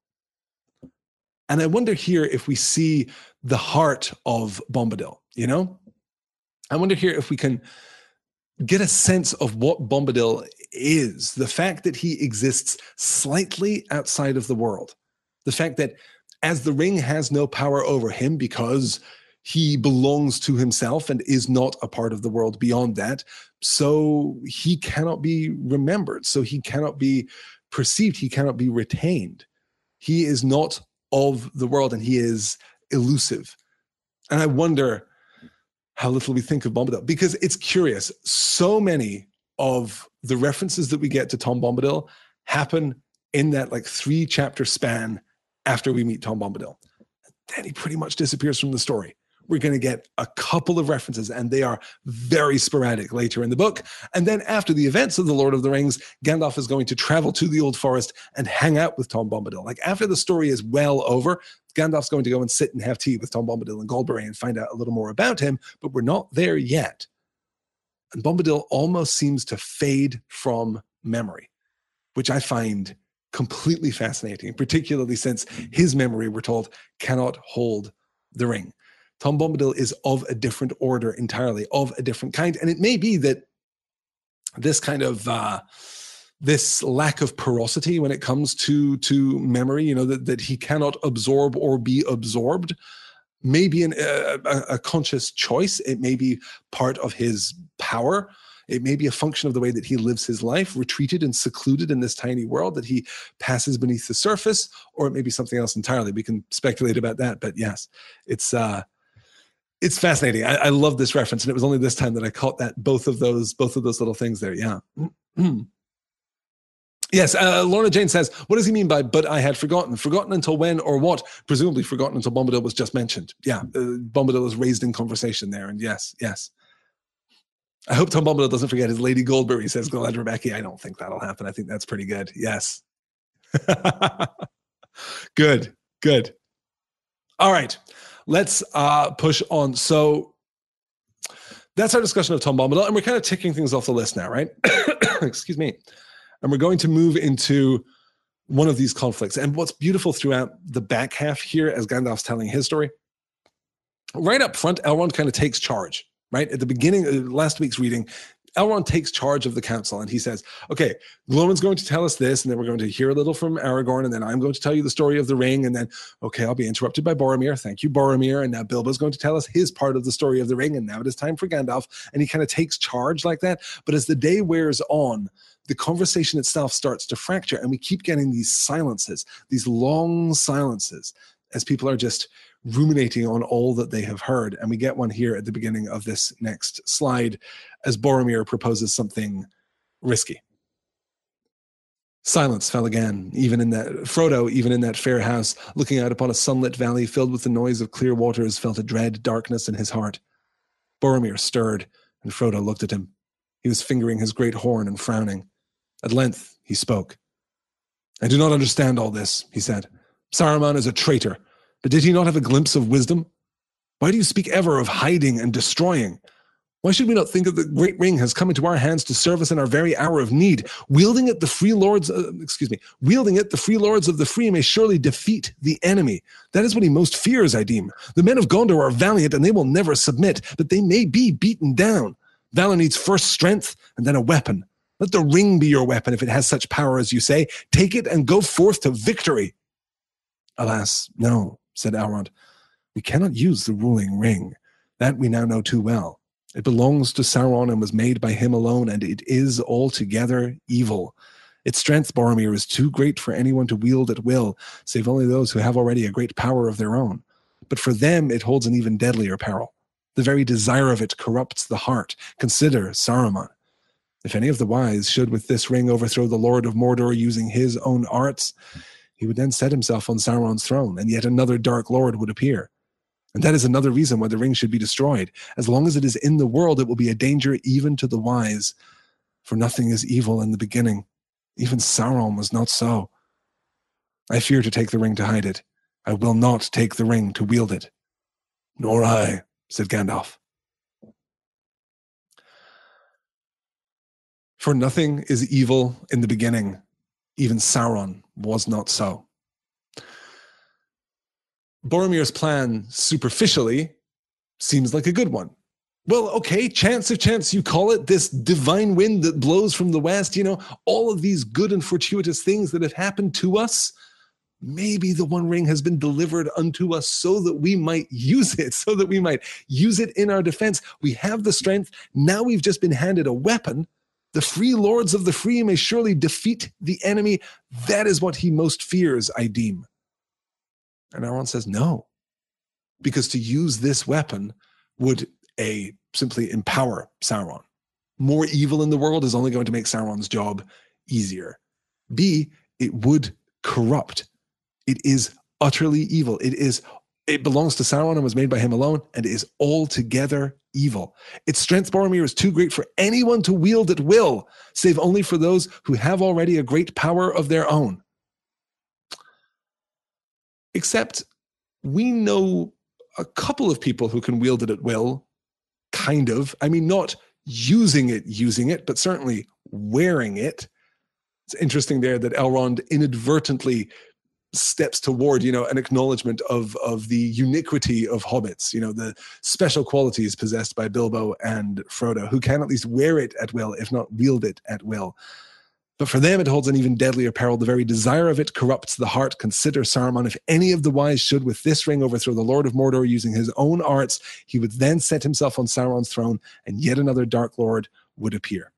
And I wonder here if we see the heart of Bombadil, you know? I wonder here if we can get a sense of what Bombadil is the fact that he exists slightly outside of the world, the fact that as the ring has no power over him because he belongs to himself and is not a part of the world beyond that, so he cannot be remembered, so he cannot be perceived, he cannot be retained. He is not of the world and he is elusive. And I wonder how little we think of Bombadil because it's curious. So many of the references that we get to Tom Bombadil happen in that like three chapter span after we meet Tom Bombadil. Then he pretty much disappears from the story we're going to get a couple of references, and they are very sporadic later in the book. And then after the events of The Lord of the Rings, Gandalf is going to travel to the Old Forest and hang out with Tom Bombadil. Like after the story is well over, Gandalf's going to go and sit and have tea with Tom Bombadil and Goldberry and find out a little more about him, but we're not there yet. And Bombadil almost seems to fade from memory, which I find completely fascinating, particularly since his memory, we're told, cannot hold the ring. Tom Bombadil is of a different order entirely, of a different kind. And it may be that this kind of uh, this lack of porosity when it comes to to memory, you know, that, that he cannot absorb or be absorbed, may be an, a, a conscious choice. It may be part of his power. It may be a function of the way that he lives his life, retreated and secluded in this tiny world that he passes beneath the surface, or it may be something else entirely. We can speculate about that, but yes, it's uh, it's fascinating. I, I, love this reference, and it was only this time that I caught that both of those both of those little things there. Yeah. yes, uh, Lorna Jane says, "What does he mean by but I had forgotten? Forgotten until when or what? Presumably forgotten until Bombadil was just mentioned. Yeah, uh, Bombadil is raised in conversation there, and yes, yes." I hope Tom Bombadil doesn't forget his Lady Goldberry, says Galadriel Becky. I don't think that'll happen. I think that's pretty good. Yes. good, good. All right let's uh, push on. So that's our discussion of Tom Bombadil, and we're kind of ticking things off the list now, right? Excuse me. And we're going to move into one of these conflicts. And what's beautiful throughout the back half here, as Gandalf's telling his story, right up front, Elrond kind of takes charge. Right at the beginning of last week's reading, Elrond takes charge of the council and he says, okay, Glóin's going to tell us this, and then we're going to hear a little from Aragorn, and then I'm going to tell you the story of the ring, and then, okay, I'll be interrupted by Boromir. Thank you, Boromir. And now Bilbo's going to tell us his part of the story of the ring, and now it is time for Gandalf. And he kind of takes charge like that. But as the day wears on, the conversation itself starts to fracture, and we keep getting these silences, these long silences, as people are just ruminating on all that they have heard. And we get one here at the beginning of this next slide as Boromir proposes something risky. Silence fell again, even in that Frodo, even in that fair house, looking out upon a sunlit valley filled with the noise of clear waters, felt a dread darkness in his heart. Boromir stirred, and Frodo looked at him. He was fingering his great horn and frowning. At length he spoke. I do not understand all this, he said. Saruman is a traitor, but did he not have a glimpse of wisdom? Why do you speak ever of hiding and destroying? Why should we not think that the great ring has come into our hands to serve us in our very hour of need? Wielding it, the free lords, uh, excuse me, wielding it, the free lords of the free may surely defeat the enemy. That is what he most fears, I deem. The men of Gondor are valiant and they will never submit, but they may be beaten down. Valor needs first strength and then a weapon. Let the ring be your weapon if it has such power as you say. Take it and go forth to victory. Alas, no, said Elrond. We cannot use the ruling ring. That we now know too well. It belongs to Sauron and was made by him alone, and it is altogether evil. Its strength, Boromir, is too great for anyone to wield at will, save only those who have already a great power of their own. But for them, it holds an even deadlier peril. The very desire of it corrupts the heart. Consider Saruman. If any of the wise should with this ring overthrow the Lord of Mordor using his own arts, he would then set himself on Sauron's throne, and yet another dark lord would appear. And that is another reason why the ring should be destroyed. As long as it is in the world, it will be a danger even to the wise. For nothing is evil in the beginning. Even Sauron was not so. I fear to take the ring to hide it. I will not take the ring to wield it. Nor I, said Gandalf. For nothing is evil in the beginning, even Sauron was not so. Boromir's plan superficially seems like a good one. Well, okay, chance of chance, you call it this divine wind that blows from the west, you know, all of these good and fortuitous things that have happened to us. Maybe the One Ring has been delivered unto us so that we might use it, so that we might use it in our defense. We have the strength. Now we've just been handed a weapon. The free lords of the free may surely defeat the enemy. That is what he most fears, I deem. And Elrond says, no, because to use this weapon would A, simply empower Sauron. More evil in the world is only going to make Sauron's job easier. B, it would corrupt. It is utterly evil. It is it belongs to Sauron and was made by him alone, and is altogether evil. Its strength, Boromir, is too great for anyone to wield at will, save only for those who have already a great power of their own. Except we know a couple of people who can wield it at will, kind of. I mean, not using it, using it, but certainly wearing it. It's interesting there that Elrond inadvertently steps toward you know an acknowledgement of of the uniquity of hobbits you know the special qualities possessed by bilbo and frodo who can at least wear it at will if not wield it at will but for them, it holds an even deadlier peril. The very desire of it corrupts the heart. Consider Saruman. If any of the wise should with this ring overthrow the Lord of Mordor using his own arts, he would then set himself on Sauron's throne, and yet another Dark Lord would appear.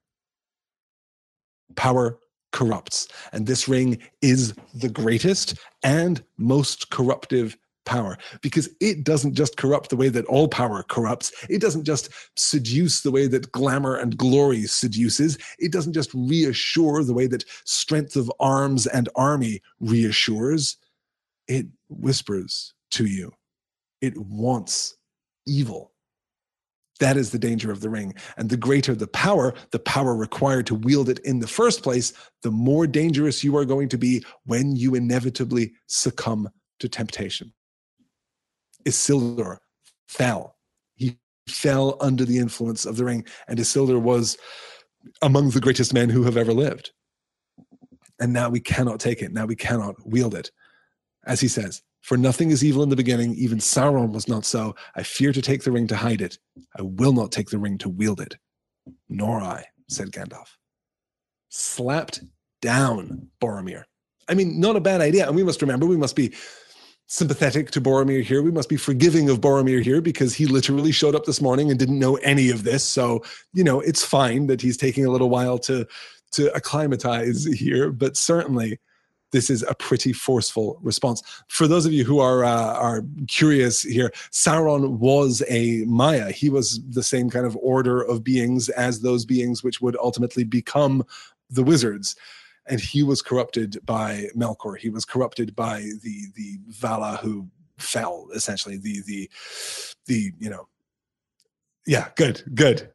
Power corrupts, and this ring is the greatest and most corruptive power because it doesn't just corrupt the way that all power corrupts. It doesn't just seduce the way that glamour and glory seduces. It doesn't just reassure the way that strength of arms and army reassures. It whispers to you. It wants evil. That is the danger of the ring. And the greater the power, the power required to wield it in the first place, the more dangerous you are going to be when you inevitably succumb to temptation. Isildur fell. He fell under the influence of the ring, and Isildur was among the greatest men who have ever lived. And now we cannot take it. Now we cannot wield it. As he says, for nothing is evil in the beginning, even Sauron was not so. I fear to take the ring to hide it. I will not take the ring to wield it. Nor I, said Gandalf. Slapped down Boromir. I mean, not a bad idea. And we must remember, we must be sympathetic to Boromir here. We must be forgiving of Boromir here because he literally showed up this morning and didn't know any of this. So, you know, it's fine that he's taking a little while to to acclimatize here, but certainly this is a pretty forceful response. For those of you who are uh, are curious here, Sauron was a Maia. He was the same kind of order of beings as those beings which would ultimately become the wizards and he was corrupted by Melkor. He was corrupted by the the Vala who fell essentially. The the the you know, yeah, good, good.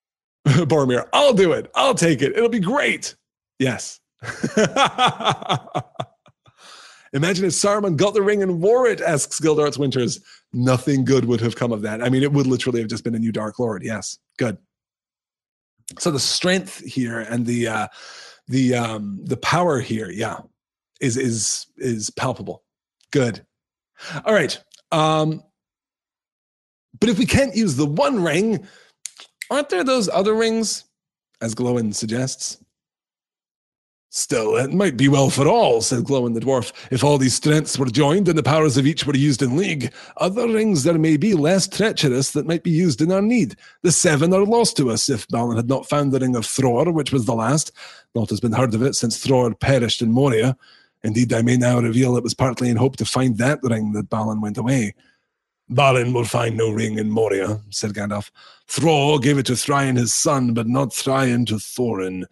Boromir, I'll do it. I'll take it. It'll be great. Yes. Imagine if Saruman got the ring and wore it, asks Gildarts Winters. Nothing good would have come of that. I mean, it would literally have just been a new Dark Lord. Yes, good. So the strength here and the uh, the um the power here yeah is is is palpable good all right um but if we can't use the one ring aren't there those other rings as Glóin suggests Still, it might be well for all, said Glóin the dwarf, if all these strengths were joined and the powers of each were used in league. Other rings there may be less treacherous that might be used in our need. The seven are lost to us if Balin had not found the ring of Thror, which was the last. Naught has been heard of it since Thror perished in Moria. Indeed, I may now reveal it was partly in hope to find that ring that Balin went away. Balin will find no ring in Moria, said Gandalf. Thror gave it to Thrain his son, but not Thrain to Thorin.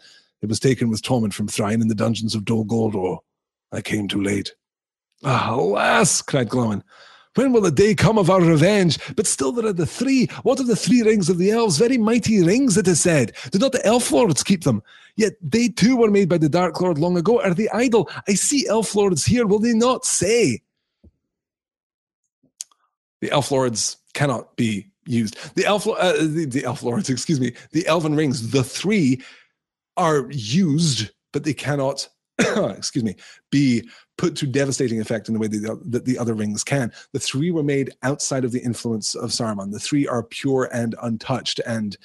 It was taken with Torment from Thrain in the dungeons of Dol Guldur. I came too late. Ah, alas, cried Glóin. When will the day come of our revenge? But still there are the three. What of the three rings of the elves? Very mighty rings, it is said. Do not the elf lords keep them? Yet they too were made by the Dark Lord long ago. Are they idle? I see elf lords here. Will they not say? The elf lords cannot be used. The elf, uh, the, the elf lords, excuse me, the elven rings, the three are used, but they cannot, excuse me, be put to devastating effect in the way that the, that the other rings can. The three were made outside of the influence of Saruman. The three are pure and untouched. And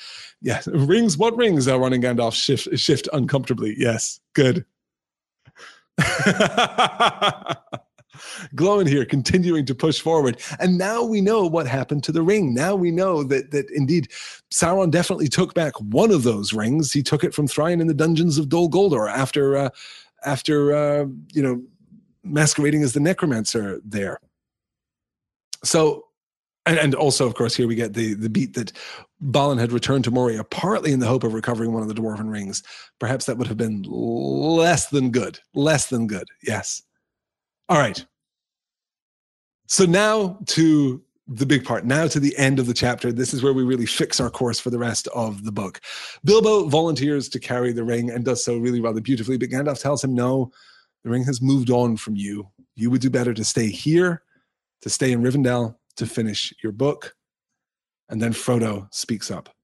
yeah, rings, what rings? are running Gandalf shift, shift uncomfortably. Yes, good. Glóin here, continuing to push forward. And now we know what happened to the ring. Now we know that that indeed Sauron definitely took back one of those rings. He took it from Thrain in the dungeons of Dol Guldur after uh, after uh, you know masquerading as the necromancer there. So and, and also, of course, here we get the the beat that Balin had returned to Moria partly in the hope of recovering one of the dwarven rings. Perhaps that would have been less than good. Less than good. Yes. All right. So now to the big part. Now to the end of the chapter. This is where we really fix our course for the rest of the book. Bilbo volunteers to carry the ring and does so really rather beautifully, but Gandalf tells him, no, the ring has moved on from you. You would do better to stay here, to stay in Rivendell, to finish your book. And then Frodo speaks up.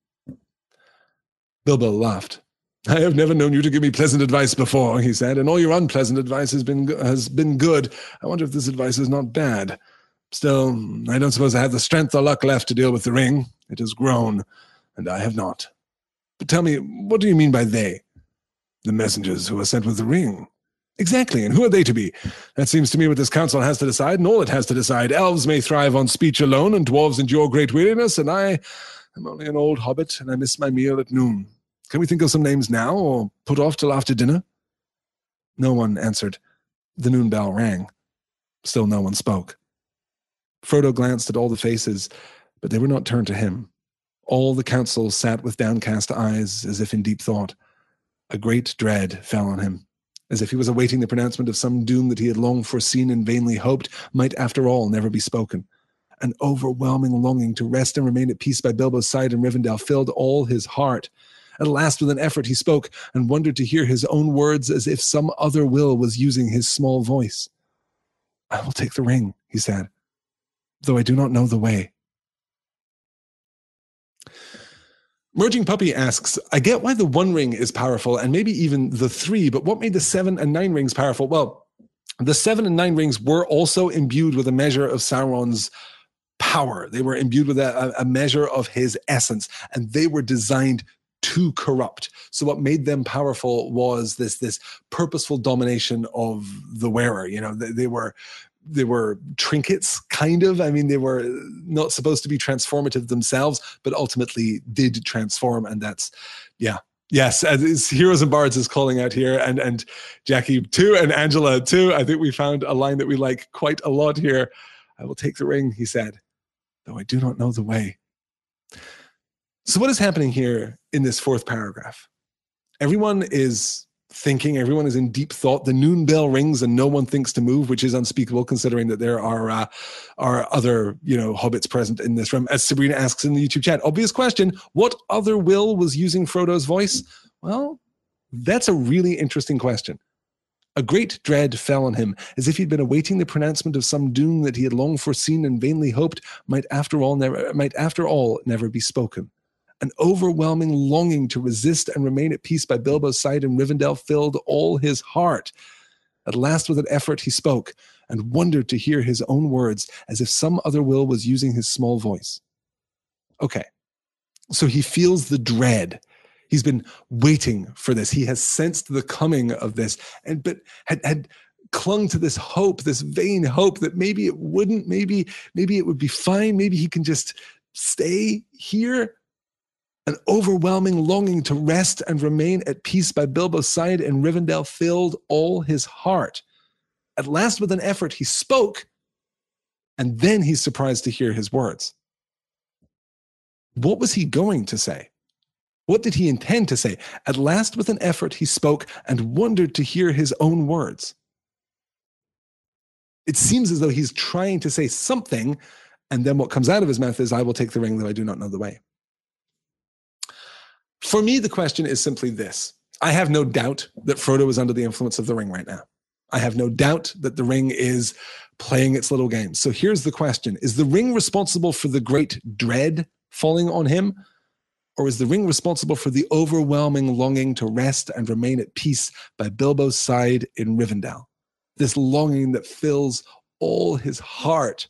Bilbo laughed. I have never known you to give me pleasant advice before, he said, and all your unpleasant advice has been has been good. I wonder if this advice is not bad. Still, I don't suppose I have the strength or luck left to deal with the ring. It has grown, and I have not. But tell me, what do you mean by they? The messengers who are sent with the ring. Exactly, and who are they to be? That seems to me what this council has to decide, and all it has to decide. Elves may thrive on speech alone, and dwarves endure great weariness, and I am only an old hobbit, and I miss my meal at noon. Can we think of some names now, or put off till after dinner? No one answered. The noon bell rang. Still no one spoke. Frodo glanced at all the faces, but they were not turned to him. All the council sat with downcast eyes, as if in deep thought. A great dread fell on him, as if he was awaiting the pronouncement of some doom that he had long foreseen and vainly hoped might, after all, never be spoken. An overwhelming longing to rest and remain at peace by Bilbo's side in Rivendell filled all his heart. At last, with an effort, he spoke and wondered to hear his own words as if some other will was using his small voice. I will take the ring, he said, though I do not know the way. Merging Puppy asks, I get why the one ring is powerful and maybe even the three, but what made the seven and nine rings powerful? Well, the seven and nine rings were also imbued with a measure of Sauron's power. They were imbued with a, a measure of his essence, and they were designed to corrupt. So what made them powerful was this this purposeful domination of the wearer. You know, they, they were they were trinkets kind of. I mean they were not supposed to be transformative themselves but ultimately did transform and that's yeah. Yes as heroes and bards is calling out here and and jackie too and angela too. I think we found a line that we like quite a lot here. I will take the ring he said though i do not know the way. So, what is happening here in this fourth paragraph? Everyone is thinking, everyone is in deep thought. The noon bell rings and no one thinks to move, which is unspeakable considering that there are uh, are other you know hobbits present in this room. As Sabrina asks in the YouTube chat, obvious question: What other will was using Frodo's voice? Well, that's a really interesting question. A great dread fell on him, as if he'd been awaiting the pronouncement of some doom that he had long foreseen and vainly hoped might after all never might after all never be spoken. An overwhelming longing to resist and remain at peace by Bilbo's side in Rivendell filled all his heart. At last, with an effort, he spoke and wondered to hear his own words as if some other will was using his small voice. Okay, so he feels the dread. He's been waiting for this. He has sensed the coming of this, and but had had clung to this hope, this vain hope that maybe it wouldn't, maybe maybe it would be fine, maybe he can just stay here. An overwhelming longing to rest and remain at peace by Bilbo's side in Rivendell filled all his heart. At last, with an effort, he spoke, and then he's surprised to hear his words. What was he going to say? What did he intend to say? At last, with an effort, he spoke and wondered to hear his own words. It seems as though he's trying to say something, and then what comes out of his mouth is, I will take the ring, though I do not know the way. For me, the question is simply this I have no doubt that Frodo is under the influence of the ring right now. I have no doubt that the ring is playing its little games. So here's the question Is the ring responsible for the great dread falling on him? Or is the ring responsible for the overwhelming longing to rest and remain at peace by Bilbo's side in Rivendell? This longing that fills all his heart.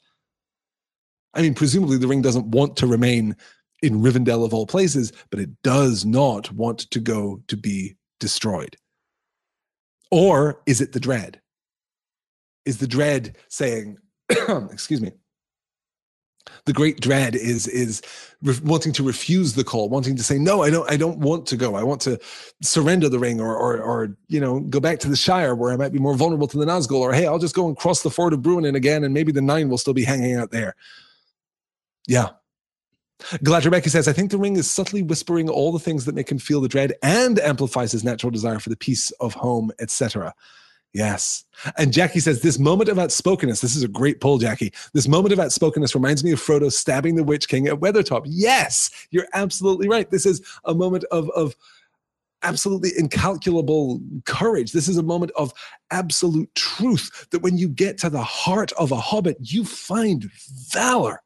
I mean, presumably the ring doesn't want to remain in Rivendell of all places, but it does not want to go to be destroyed. Or is it the dread? Is the dread saying, excuse me, the great dread is is re- wanting to refuse the call wanting to say no i don't i don't want to go i want to surrender the ring or or, or you know go back to the shire where i might be more vulnerable to the nazgul or hey i'll just go and cross the ford of bruinen again and maybe the nine will still be hanging out there yeah Galadriel Becky says, I think the ring is subtly whispering all the things that make him feel the dread and amplifies his natural desire for the peace of home, etc. Yes. And Jackie says, This moment of outspokenness, this is a great pull, Jackie. This moment of outspokenness reminds me of Frodo stabbing the Witch King at Weathertop. Yes, you're absolutely right. This is a moment of, of absolutely incalculable courage. This is a moment of absolute truth that when you get to the heart of a hobbit, you find valor.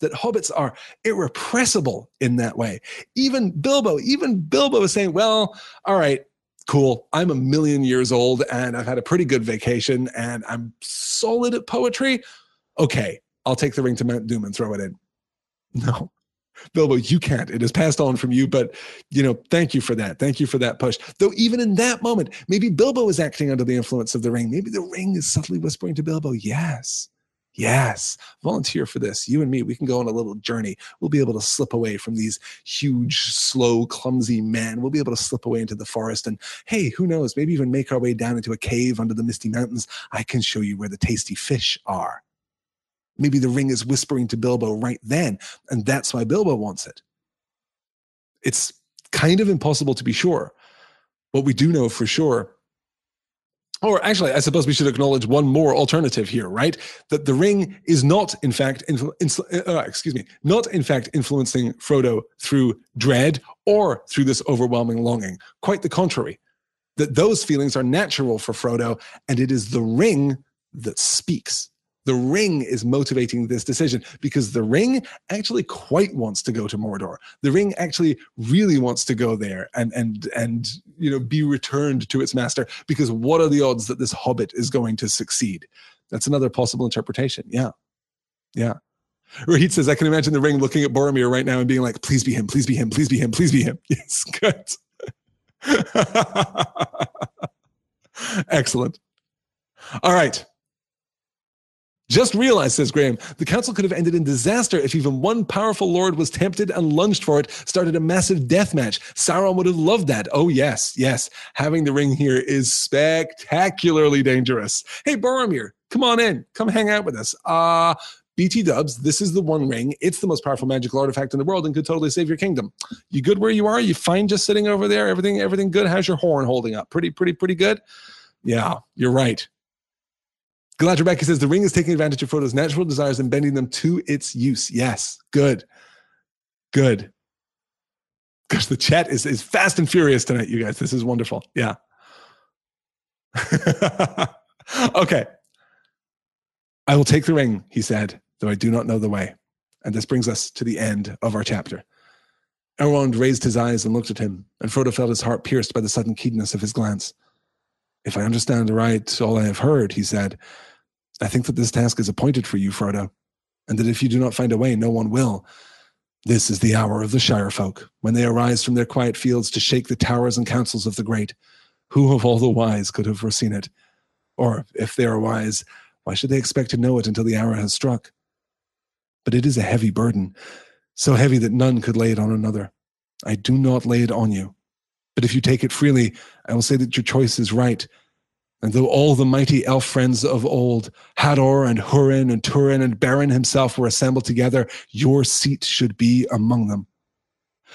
That hobbits are irrepressible in that way. Even Bilbo, even Bilbo is saying, Well, all right, cool. I'm a million years old and I've had a pretty good vacation and I'm solid at poetry. Okay, I'll take the ring to Mount Doom and throw it in. No. Bilbo, you can't. It is passed on from you, but you know, thank you for that. Thank you for that push. Though even in that moment, maybe Bilbo is acting under the influence of the ring. Maybe the ring is subtly whispering to Bilbo, yes, Yes, volunteer for this. You and me, we can go on a little journey. We'll be able to slip away from these huge, slow, clumsy men. We'll be able to slip away into the forest. And hey, who knows? Maybe even make our way down into a cave under the misty mountains. I can show you where the tasty fish are. Maybe the ring is whispering to Bilbo right then. And that's why Bilbo wants it. It's kind of impossible to be sure. What we do know for sure or actually, I suppose we should acknowledge one more alternative here, right? That the ring is not, in fact, influ- uh, excuse me, not in fact influencing Frodo through dread or through this overwhelming longing. Quite the contrary. That those feelings are natural for Frodo, and it is the ring that speaks the ring is motivating this decision because the ring actually quite wants to go to Mordor. The ring actually really wants to go there and and and you know be returned to its master because what are the odds that this hobbit is going to succeed? That's another possible interpretation. Yeah. Yeah. Rahit says, I can imagine the ring looking at Boromir right now and being like, please be him, please be him, please be him, please be him. Yes, good. Excellent. All right. Just realize, says Graham, the council could have ended in disaster if even one powerful lord was tempted and lunged for it, started a massive death match. Sauron would have loved that. Oh, yes, yes. Having the ring here is spectacularly dangerous. Hey, Boromir, come on in. Come hang out with us. Uh, BT dubs, this is the one ring. It's the most powerful magical artifact in the world and could totally save your kingdom. You good where you are? You fine just sitting over there? Everything, everything good? How's your horn holding up? Pretty, pretty, pretty good? Yeah, you're right. Rebecca says the ring is taking advantage of Frodo's natural desires and bending them to its use. Yes, good, good. Gosh, the chat is is fast and furious tonight, you guys. This is wonderful. Yeah. okay. I will take the ring, he said, though I do not know the way. And this brings us to the end of our chapter. Elrond raised his eyes and looked at him, and Frodo felt his heart pierced by the sudden keenness of his glance. If I understand right all I have heard, he said, I think that this task is appointed for you, Frodo, and that if you do not find a way, no one will. This is the hour of the Shire folk, when they arise from their quiet fields to shake the towers and councils of the great. Who of all the wise could have foreseen it? Or, if they are wise, why should they expect to know it until the hour has struck? But it is a heavy burden, so heavy that none could lay it on another. I do not lay it on you. But if you take it freely, I will say that your choice is right, and though all the mighty elf friends of old, Hador and Hurin and Turin and Beren himself were assembled together, your seat should be among them.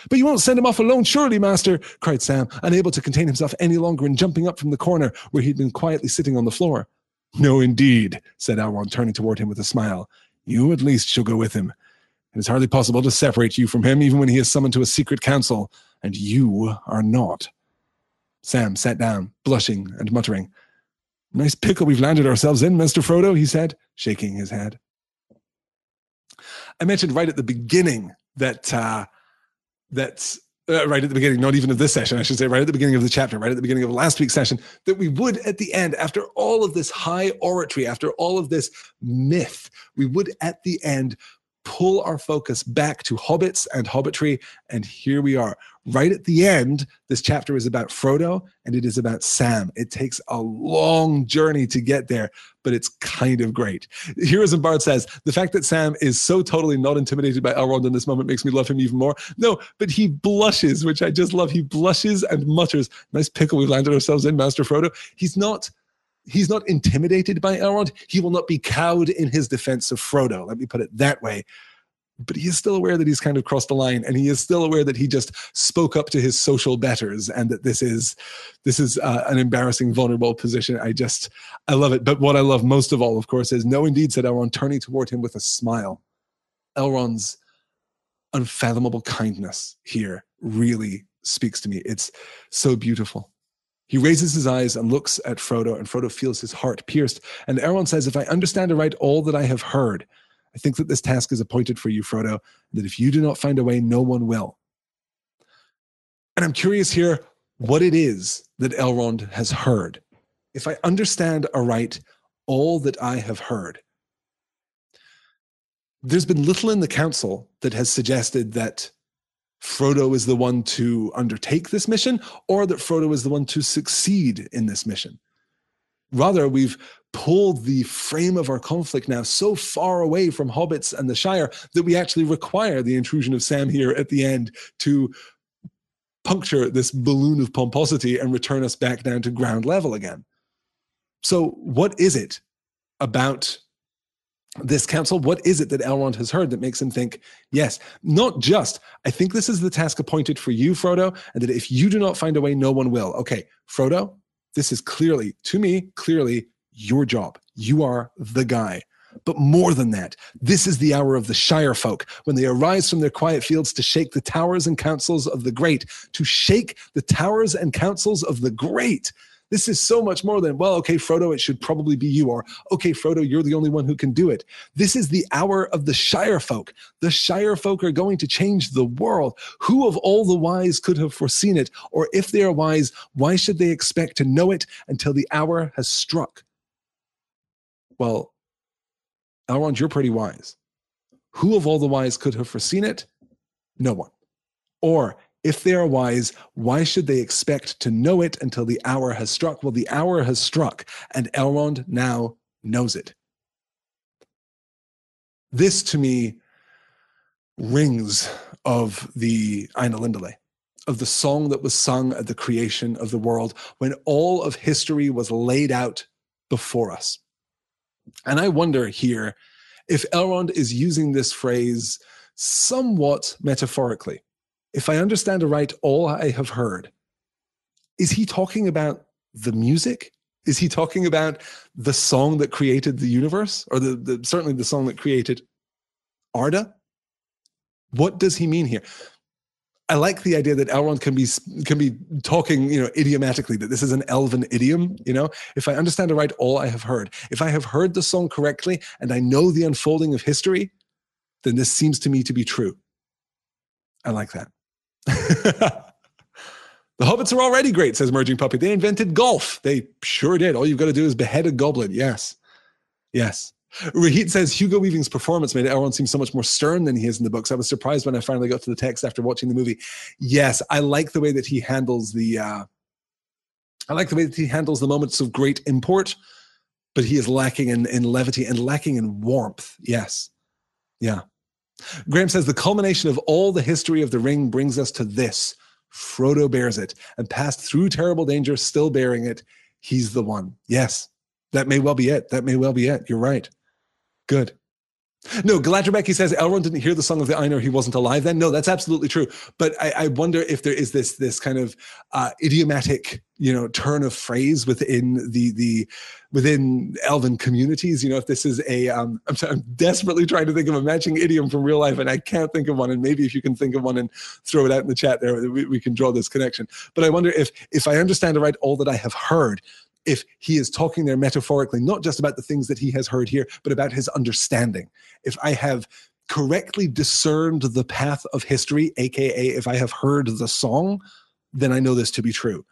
But you won't send him off alone, surely, master, cried Sam, unable to contain himself any longer and jumping up from the corner where he'd been quietly sitting on the floor. No, indeed, said Elrond, turning toward him with a smile. You at least shall go with him. It is hardly possible to separate you from him, even when he is summoned to a secret council, and you are not. Sam sat down, blushing and muttering. Nice pickle we've landed ourselves in, Mr. Frodo, he said, shaking his head. I mentioned right at the beginning that uh, that uh, right at the beginning, not even of this session, I should say, right at the beginning of the chapter, right at the beginning of last week's session, that we would at the end, after all of this high oratory, after all of this myth, we would at the end pull our focus back to hobbits and hobbitry. And here we are. Right at the end, this chapter is about Frodo and it is about Sam. It takes a long journey to get there, but it's kind of great. Heroes and Bards says the fact that Sam is so totally not intimidated by Elrond in this moment makes me love him even more. No, but he blushes, which I just love. He blushes and mutters, Nice pickle we've landed ourselves in, Master Frodo. He's not he's not intimidated by Elrond. He will not be cowed in his defense of Frodo. Let me put it that way. But he is still aware that he's kind of crossed the line, and he is still aware that he just spoke up to his social betters, and that this is this is uh, an embarrassing, vulnerable position. I just I love it. But what I love most of all, of course, is no, indeed, said Elrond, turning toward him with a smile. Elrond's unfathomable kindness here really speaks to me. It's so beautiful. He raises his eyes and looks at Frodo, and Frodo feels his heart pierced. And Elrond says, If I understand aright all that I have heard, I think that this task is appointed for you, Frodo, that if you do not find a way, no one will. And I'm curious here what it is that Elrond has heard. If I understand aright all that I have heard, there's been little in the council that has suggested that Frodo is the one to undertake this mission or that Frodo is the one to succeed in this mission. Rather, we've pulled the frame of our conflict now so far away from hobbits and the Shire that we actually require the intrusion of Sam here at the end to puncture this balloon of pomposity and return us back down to ground level again. So, what is it about this council, what is it that Elrond has heard that makes him think, yes, not just, I think this is the task appointed for you, Frodo, and that if you do not find a way, no one will. Okay, Frodo, this is clearly, to me, clearly your job. You are the guy. But more than that, this is the hour of the Shire folk when they arise from their quiet fields to shake the towers and councils of the great, to shake the towers and councils of the great. This is so much more than, well, okay, Frodo, it should probably be you, or okay, Frodo, you're the only one who can do it. This is the hour of the Shire folk. The Shire folk are going to change the world. Who of all the wise could have foreseen it? Or if they are wise, why should they expect to know it until the hour has struck? Well, Elrond, you're pretty wise. Who of all the wise could have foreseen it? No one. Or if they are wise, why should they expect to know it until the hour has struck? Well, the hour has struck, and Elrond now knows it. This to me rings of the Ainulindalë, of the song that was sung at the creation of the world when all of history was laid out before us. And I wonder here if Elrond is using this phrase somewhat metaphorically if I understand right, all I have heard, is he talking about the music? Is he talking about the song that created the universe, or the, the certainly the song that created Arda? What does he mean here? I like the idea that Elrond can be can be talking, you know, idiomatically. That this is an elven idiom. You know, if I understand it right, all I have heard. If I have heard the song correctly, and I know the unfolding of history, then this seems to me to be true. I like that. the hobbits are already great, says Merging Puppy. They invented golf. They sure did. All you've got to do is behead a goblin. Yes. Yes. Rahit says Hugo Weaving's performance made Elrond seem so much more stern than he is in the books. I was surprised when I finally got to the text after watching the movie. Yes, I like the way that he handles the. Uh, I like the way that he handles the moments of great import, but he is lacking in, in levity and lacking in warmth. Yes, yeah. Graham says the culmination of all the history of the ring brings us to this. Frodo bears it and passed through terrible danger, still bearing it. He's the one. Yes, that may well be it. That may well be it. You're right. Good. No, he says Elrond didn't hear the song of the Ainur. He wasn't alive then. No, that's absolutely true. But I, I wonder if there is this this kind of uh, idiomatic, you know, turn of phrase within the the within Elven communities. You know, if this is a, um, I'm, I'm desperately trying to think of a matching idiom from real life, and I can't think of one. And maybe if you can think of one and throw it out in the chat there, we, we can draw this connection. But I wonder if if I understand it right, all that I have heard if he is talking there metaphorically, not just about the things that he has heard here, but about his understanding. If I have correctly discerned the path of history, aka if I have heard the song, then I know this to be true.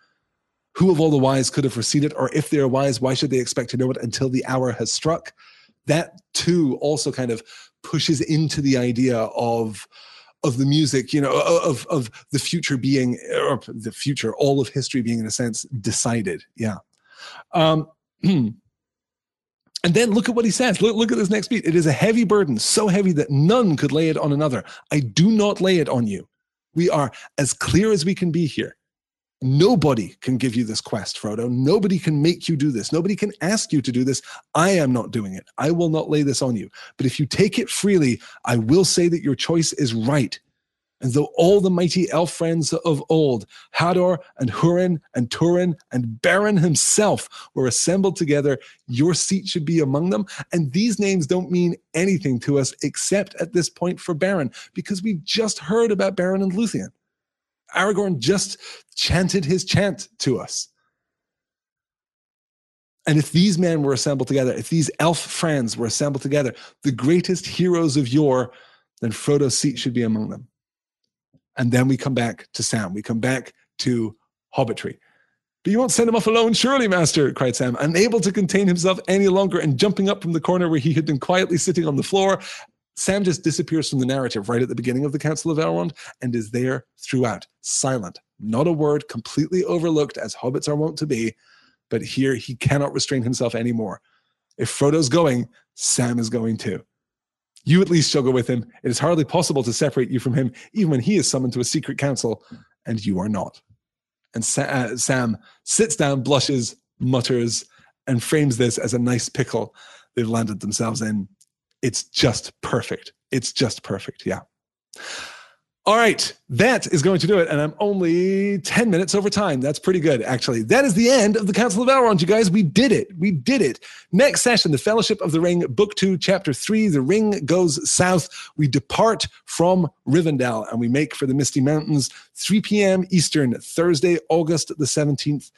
Who of all the wise could have foreseen it? Or if they are wise, why should they expect to know it until the hour has struck? That too also kind of pushes into the idea of of the music, you know, of of the future being or the future, all of history being in a sense decided. Yeah. Um, and then look at what he says. Look, look at this next beat. It is a heavy burden, so heavy that none could lay it on another. I do not lay it on you. We are as clear as we can be here. Nobody can give you this quest, Frodo. Nobody can make you do this. Nobody can ask you to do this. I am not doing it. I will not lay this on you. But if you take it freely, I will say that your choice is right. And though all the mighty elf friends of old, Hador and Hurin and Turin and Beren himself, were assembled together, your seat should be among them. And these names don't mean anything to us except at this point for Beren, because we've just heard about Beren and Luthien. Aragorn just chanted his chant to us. And if these men were assembled together, if these elf friends were assembled together, the greatest heroes of yore, then Frodo's seat should be among them. And then we come back to Sam. We come back to Hobbitry. But you won't send him off alone, surely, master, cried Sam, unable to contain himself any longer and jumping up from the corner where he had been quietly sitting on the floor. Sam just disappears from the narrative right at the beginning of the Council of Elrond and is there throughout, silent, not a word, completely overlooked, as hobbits are wont to be. But here he cannot restrain himself anymore. If Frodo's going, Sam is going too. You at least go with him. It is hardly possible to separate you from him, even when he is summoned to a secret council, and you are not. And Sa- uh, Sam sits down, blushes, mutters, and frames this as a nice pickle they've landed themselves in. It's just perfect. It's just perfect. Yeah. All right, that is going to do it. And I'm only 10 minutes over time. That's pretty good, actually. That is the end of the Council of Elrond, you guys. We did it. We did it. Next session, The Fellowship of the Ring, Book 2, Chapter 3, The Ring Goes South. We depart from Rivendell and we make for the Misty Mountains, 3 p.m. Eastern, Thursday, August the 17th.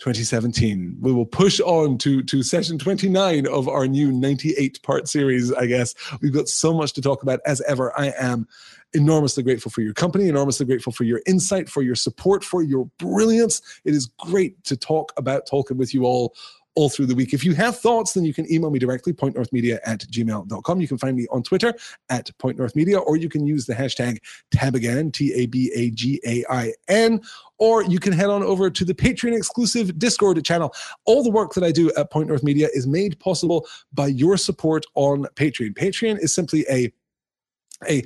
2017. We will push on to, to session 29 of our new 98 part series, I guess. We've got so much to talk about as ever. I am enormously grateful for your company, enormously grateful for your insight, for your support, for your brilliance. It is great to talk about Tolkien with you all all through the week. If you have thoughts, then you can email me directly, pointnorthmedia at gmail.com. You can find me on Twitter at pointnorthmedia, or you can use the hashtag TABAgain, T A B A G A I N, or you can head on over to the Patreon exclusive Discord channel. All the work that I do at Point North Media is made possible by your support on Patreon. Patreon is simply a a,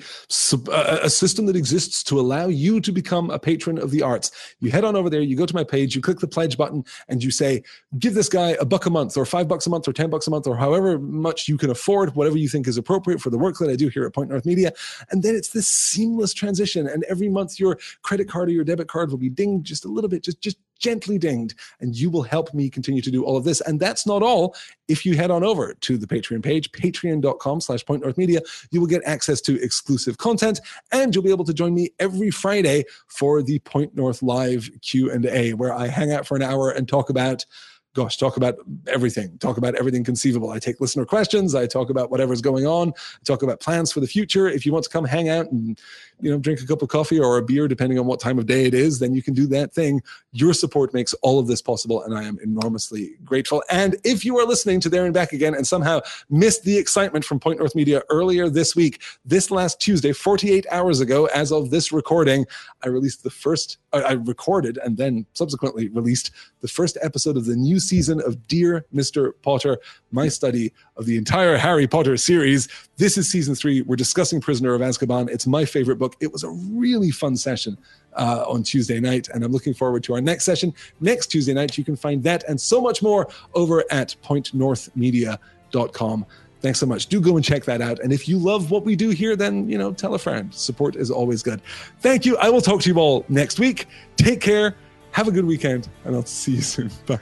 a system that exists to allow you to become a patron of the arts. You head on over there, you go to my page, you click the pledge button, and you say, give this guy a buck a month, or five bucks a month, or 10 bucks a month, or however much you can afford, whatever you think is appropriate for the work that I do here at Point North Media. And then it's this seamless transition. And every month, your credit card or your debit card will be dinged just a little bit, just, just gently dinged, and you will help me continue to do all of this. And that's not all. If you head on over to the Patreon page, patreon.com slash point north media, you will get access to exclusive content and you'll be able to join me every Friday for the Point North Live Q&A, where I hang out for an hour and talk about gosh, talk about everything, talk about everything conceivable. I take listener questions, I talk about whatever's going on, I talk about plans for the future. If you want to come hang out and you know drink a cup of coffee or a beer, depending on what time of day it is, then you can do that thing. Your support makes all of this possible, and I am enormously grateful. And if you are listening to There and Back Again and somehow missed the excitement from Point North Media earlier this week, this last Tuesday, 48 hours ago, as of this recording, I released the first, I recorded and then subsequently released the first episode of the new season of Dear Mr. Potter, my study of the entire Harry Potter series. This is season three. We're discussing Prisoner of Azkaban. It's my favorite book. It was a really fun session uh, on Tuesday night, and I'm looking forward to our next session next Tuesday night. You can find that and so much more over at pointnorthmedia.com. Thanks so much. Do go and check that out. And if you love what we do here, then, you know, tell a friend. Support is always good. Thank you. I will talk to you all next week. Take care. Have a good weekend, and I'll see you soon. Bye.